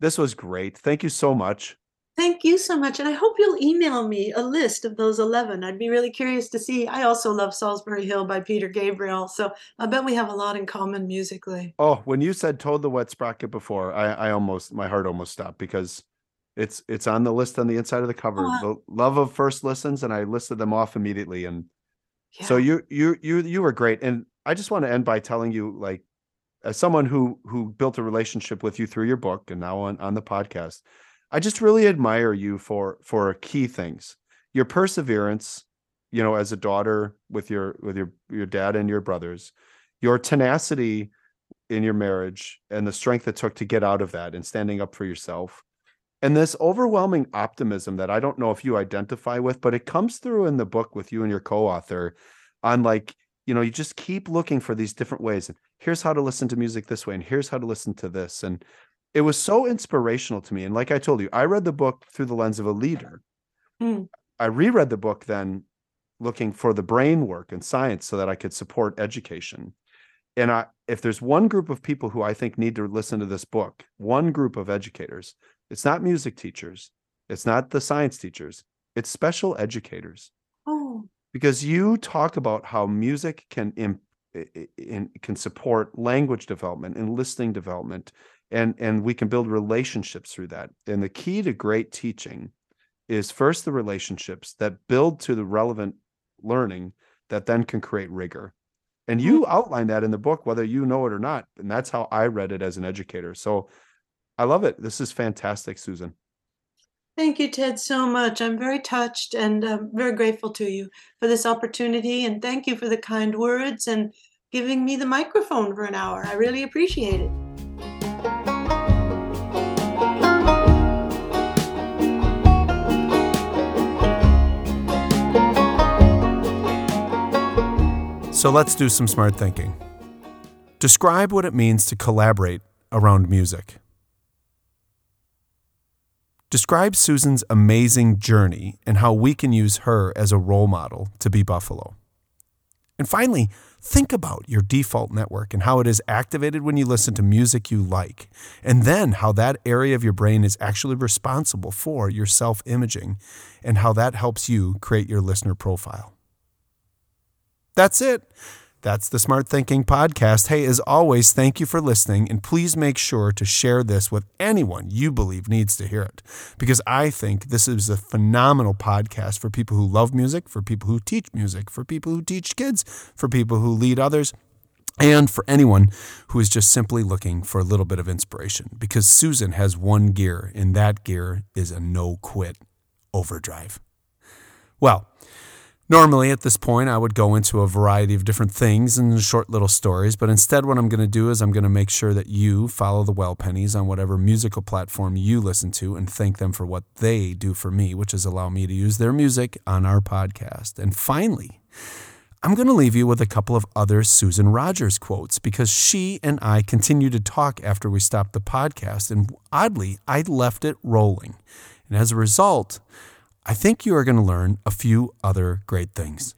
this was great. Thank you so much. Thank you so much. And I hope you'll email me a list of those 11. I'd be really curious to see. I also love Solsbury Hill by Peter Gabriel. So I bet we have a lot in common musically. Oh, when you said Toad the Wet Sprocket before, I, I almost, my heart almost stopped because it's it's on the list on the inside of the cover. Uh, the love of first listens, and I listed them off immediately. And yeah. so you you you you were great. And I just want to end by telling you, like, as someone who who built a relationship with you through your book and now on on the podcast I just really admire you for for key things. Your perseverance, you know, as a daughter with your with your your dad and your brothers, your tenacity in your marriage and the strength it took to get out of that and standing up for yourself. And this overwhelming optimism that I don't know if you identify with, but it comes through in the book with you and your co-author on like, you know, you just keep looking for these different ways. And here's how to listen to music this way, and here's how to listen to this. And it was so inspirational to me. And like I told you, I read the book through the lens of a leader. Mm. I reread the book then looking for the brain work and science so that I could support education. And I, if there's one group of people who I think need to listen to this book, one group of educators, it's not music teachers, it's not the science teachers, it's special educators. Oh. Because you talk about how music can imp, in, can support language development and listening development and and we can build relationships through that and the key to great teaching is first the relationships that build to the relevant learning that then can create rigor and you mm-hmm. outline that in the book whether you know it or not and that's how i read it as an educator so i love it this is fantastic susan Thank you, Ted, so much. I'm very touched and um, very grateful to you for this opportunity. And thank you for the kind words and giving me the microphone for an hour. I really appreciate it. So let's do some smart thinking. Describe what it means to collaborate around music. Describe Susan's amazing journey and how we can use her as a role model to be Buffalo. And finally, think about your default network and how it is activated when you listen to music you like, and then how that area of your brain is actually responsible for your self imaging and how that helps you create your listener profile. That's it. That's the Smart Thinking Podcast. Hey, as always, thank you for listening, and please make sure to share this with anyone you believe needs to hear it. Because I think this is a phenomenal podcast for people who love music, for people who teach music, for people who teach kids, for people who lead others, and for anyone who is just simply looking for a little bit of inspiration. Because Susan has one gear, and that gear is a no quit overdrive. Well, Normally, at this point, I would go into a variety of different things and short little stories, but instead, what I'm going to do is I'm going to make sure that you follow the Well Pennies on whatever musical platform you listen to and thank them for what they do for me, which is allow me to use their music on our podcast. And finally, I'm going to leave you with a couple of other Susan Rogers quotes because she and I continued to talk after we stopped the podcast, and oddly, I left it rolling. And as a result, I think you are going to learn a few other great things.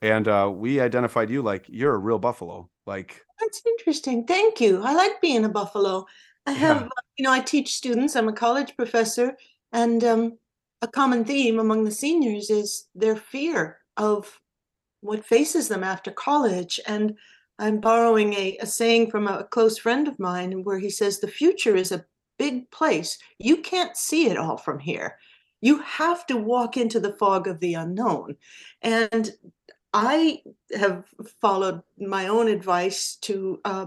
And uh, we identified you like you're a real buffalo. Like that's interesting. Thank you. I like being a buffalo. I have, yeah. you know, I teach students. I'm a college professor, and um, a common theme among the seniors is their fear of what faces them after college. And I'm borrowing a, a saying from a close friend of mine where he says, The future is a big place. You can't see it all from here you have to walk into the fog of the unknown. And I have followed my own advice to uh,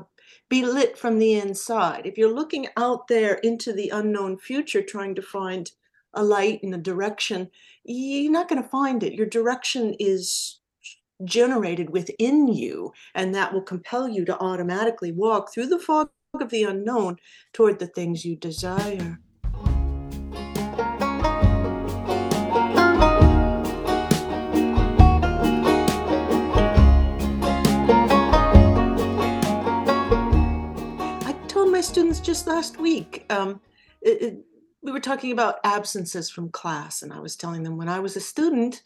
be lit from the inside. If you're looking out there into the unknown future, trying to find a light and a direction, you're not going to find it. Your direction is generated within you, and that will compel you to automatically walk through the fog of the unknown toward the things you desire. Students just last week. Um, it, it, we were talking about absences from class, and I was telling them when I was a student,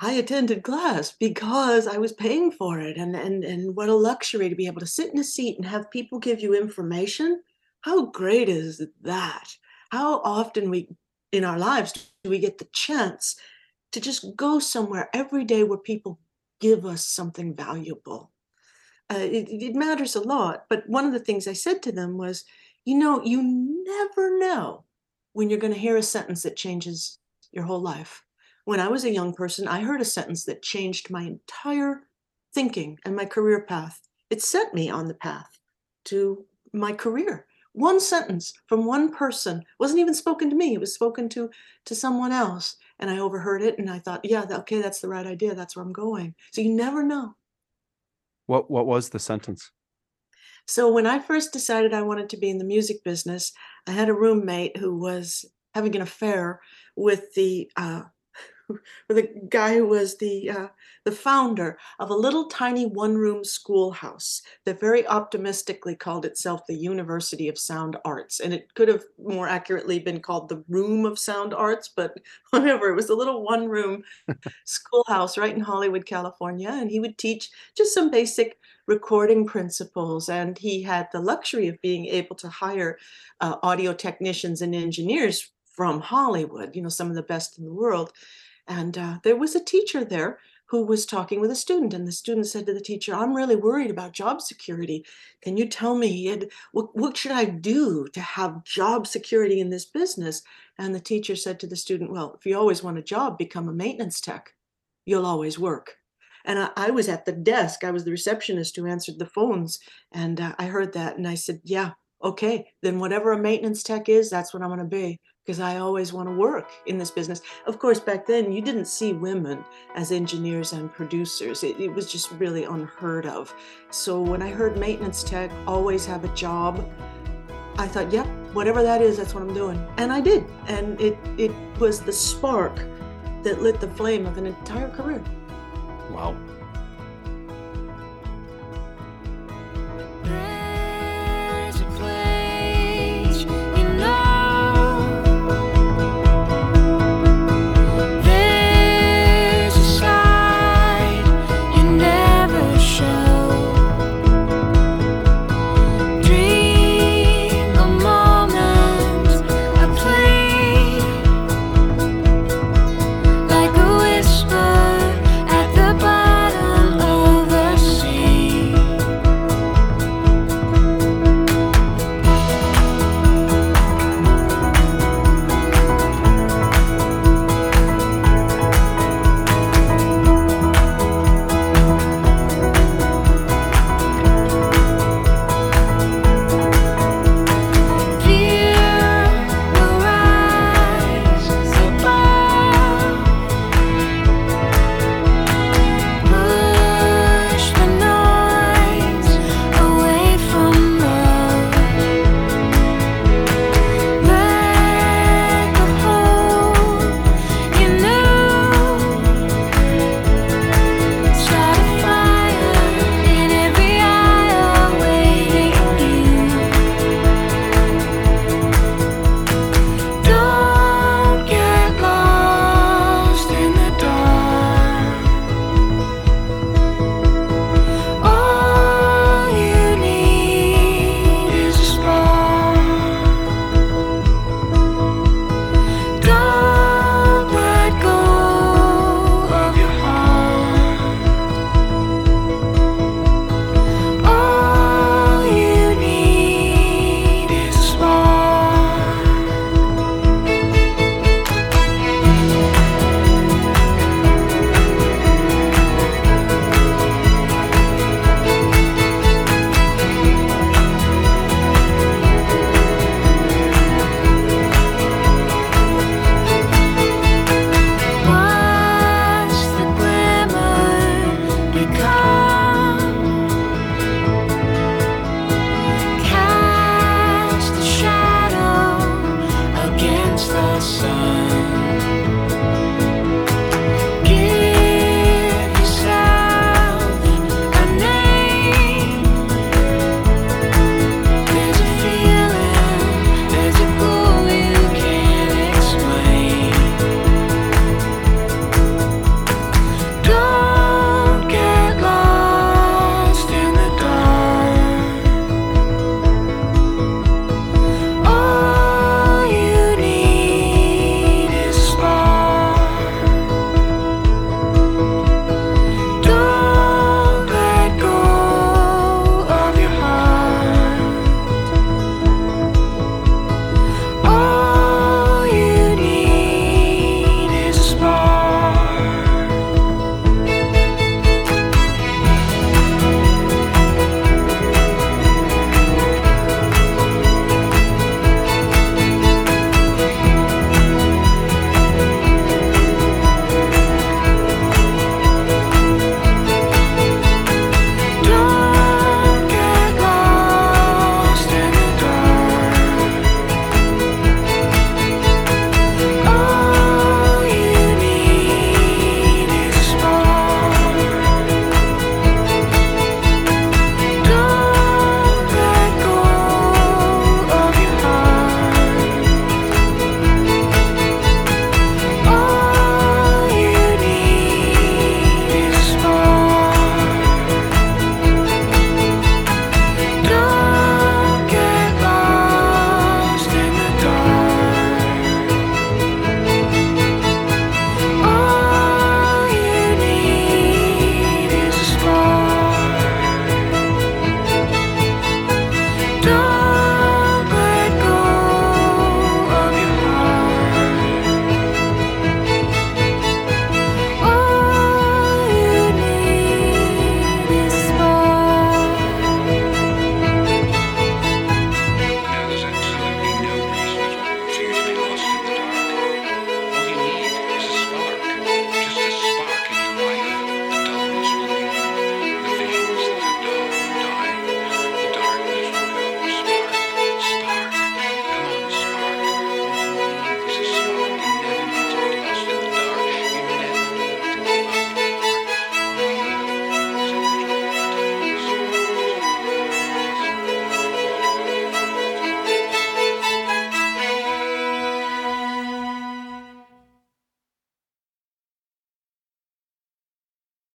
I attended class because I was paying for it, and and and what a luxury to be able to sit in a seat and have people give you information. How great is that? How often we in our lives do we get the chance to just go somewhere every day where people give us something valuable? Uh, it, it matters a lot. But one of the things I said to them was, you know, you never know when you're going to hear a sentence that changes your whole life. When I was a young person, I heard a sentence that changed my entire thinking and my career path. It set me on the path to my career. One sentence from one person wasn't even spoken to me. It was spoken to to someone else, and I overheard it, and I thought, yeah, okay, that's the right idea. That's where I'm going. So you never know. What what was the sentence? So when I first decided I wanted to be in the music business, I had a roommate who was having an affair with the uh, <laughs> a guy who was the uh, the founder of a little tiny one room schoolhouse that very optimistically called itself the University of Sound Arts, and it could have more accurately been called the Room of Sound Arts, but <laughs> whatever. It was a little one room schoolhouse right in Hollywood, California, and he would teach just some basic recording principles and he had the luxury of being able to hire uh, audio technicians and engineers from Hollywood, you know, some of the best in the world. And uh, there was a teacher there who was talking with a student, and the student said to the teacher, I'm really worried about job security. Can you tell me what, what should I do to have job security in this business? And the teacher said to the student, Well, if you always want a job, become a maintenance tech. You'll always work. And I, I was at the desk, I was the receptionist who answered the phones. And uh, I heard that, and I said, Yeah, okay, then whatever a maintenance tech is, that's what I'm going to be because I always want to work in this business. Of course, back then you didn't see women as engineers and producers. It, it, was just really unheard of. So when I heard maintenance tech always have a job, I thought, yep, whatever that is, that's what I'm doing. And I did. And it, it was the spark that lit the flame of an entire career. Wow.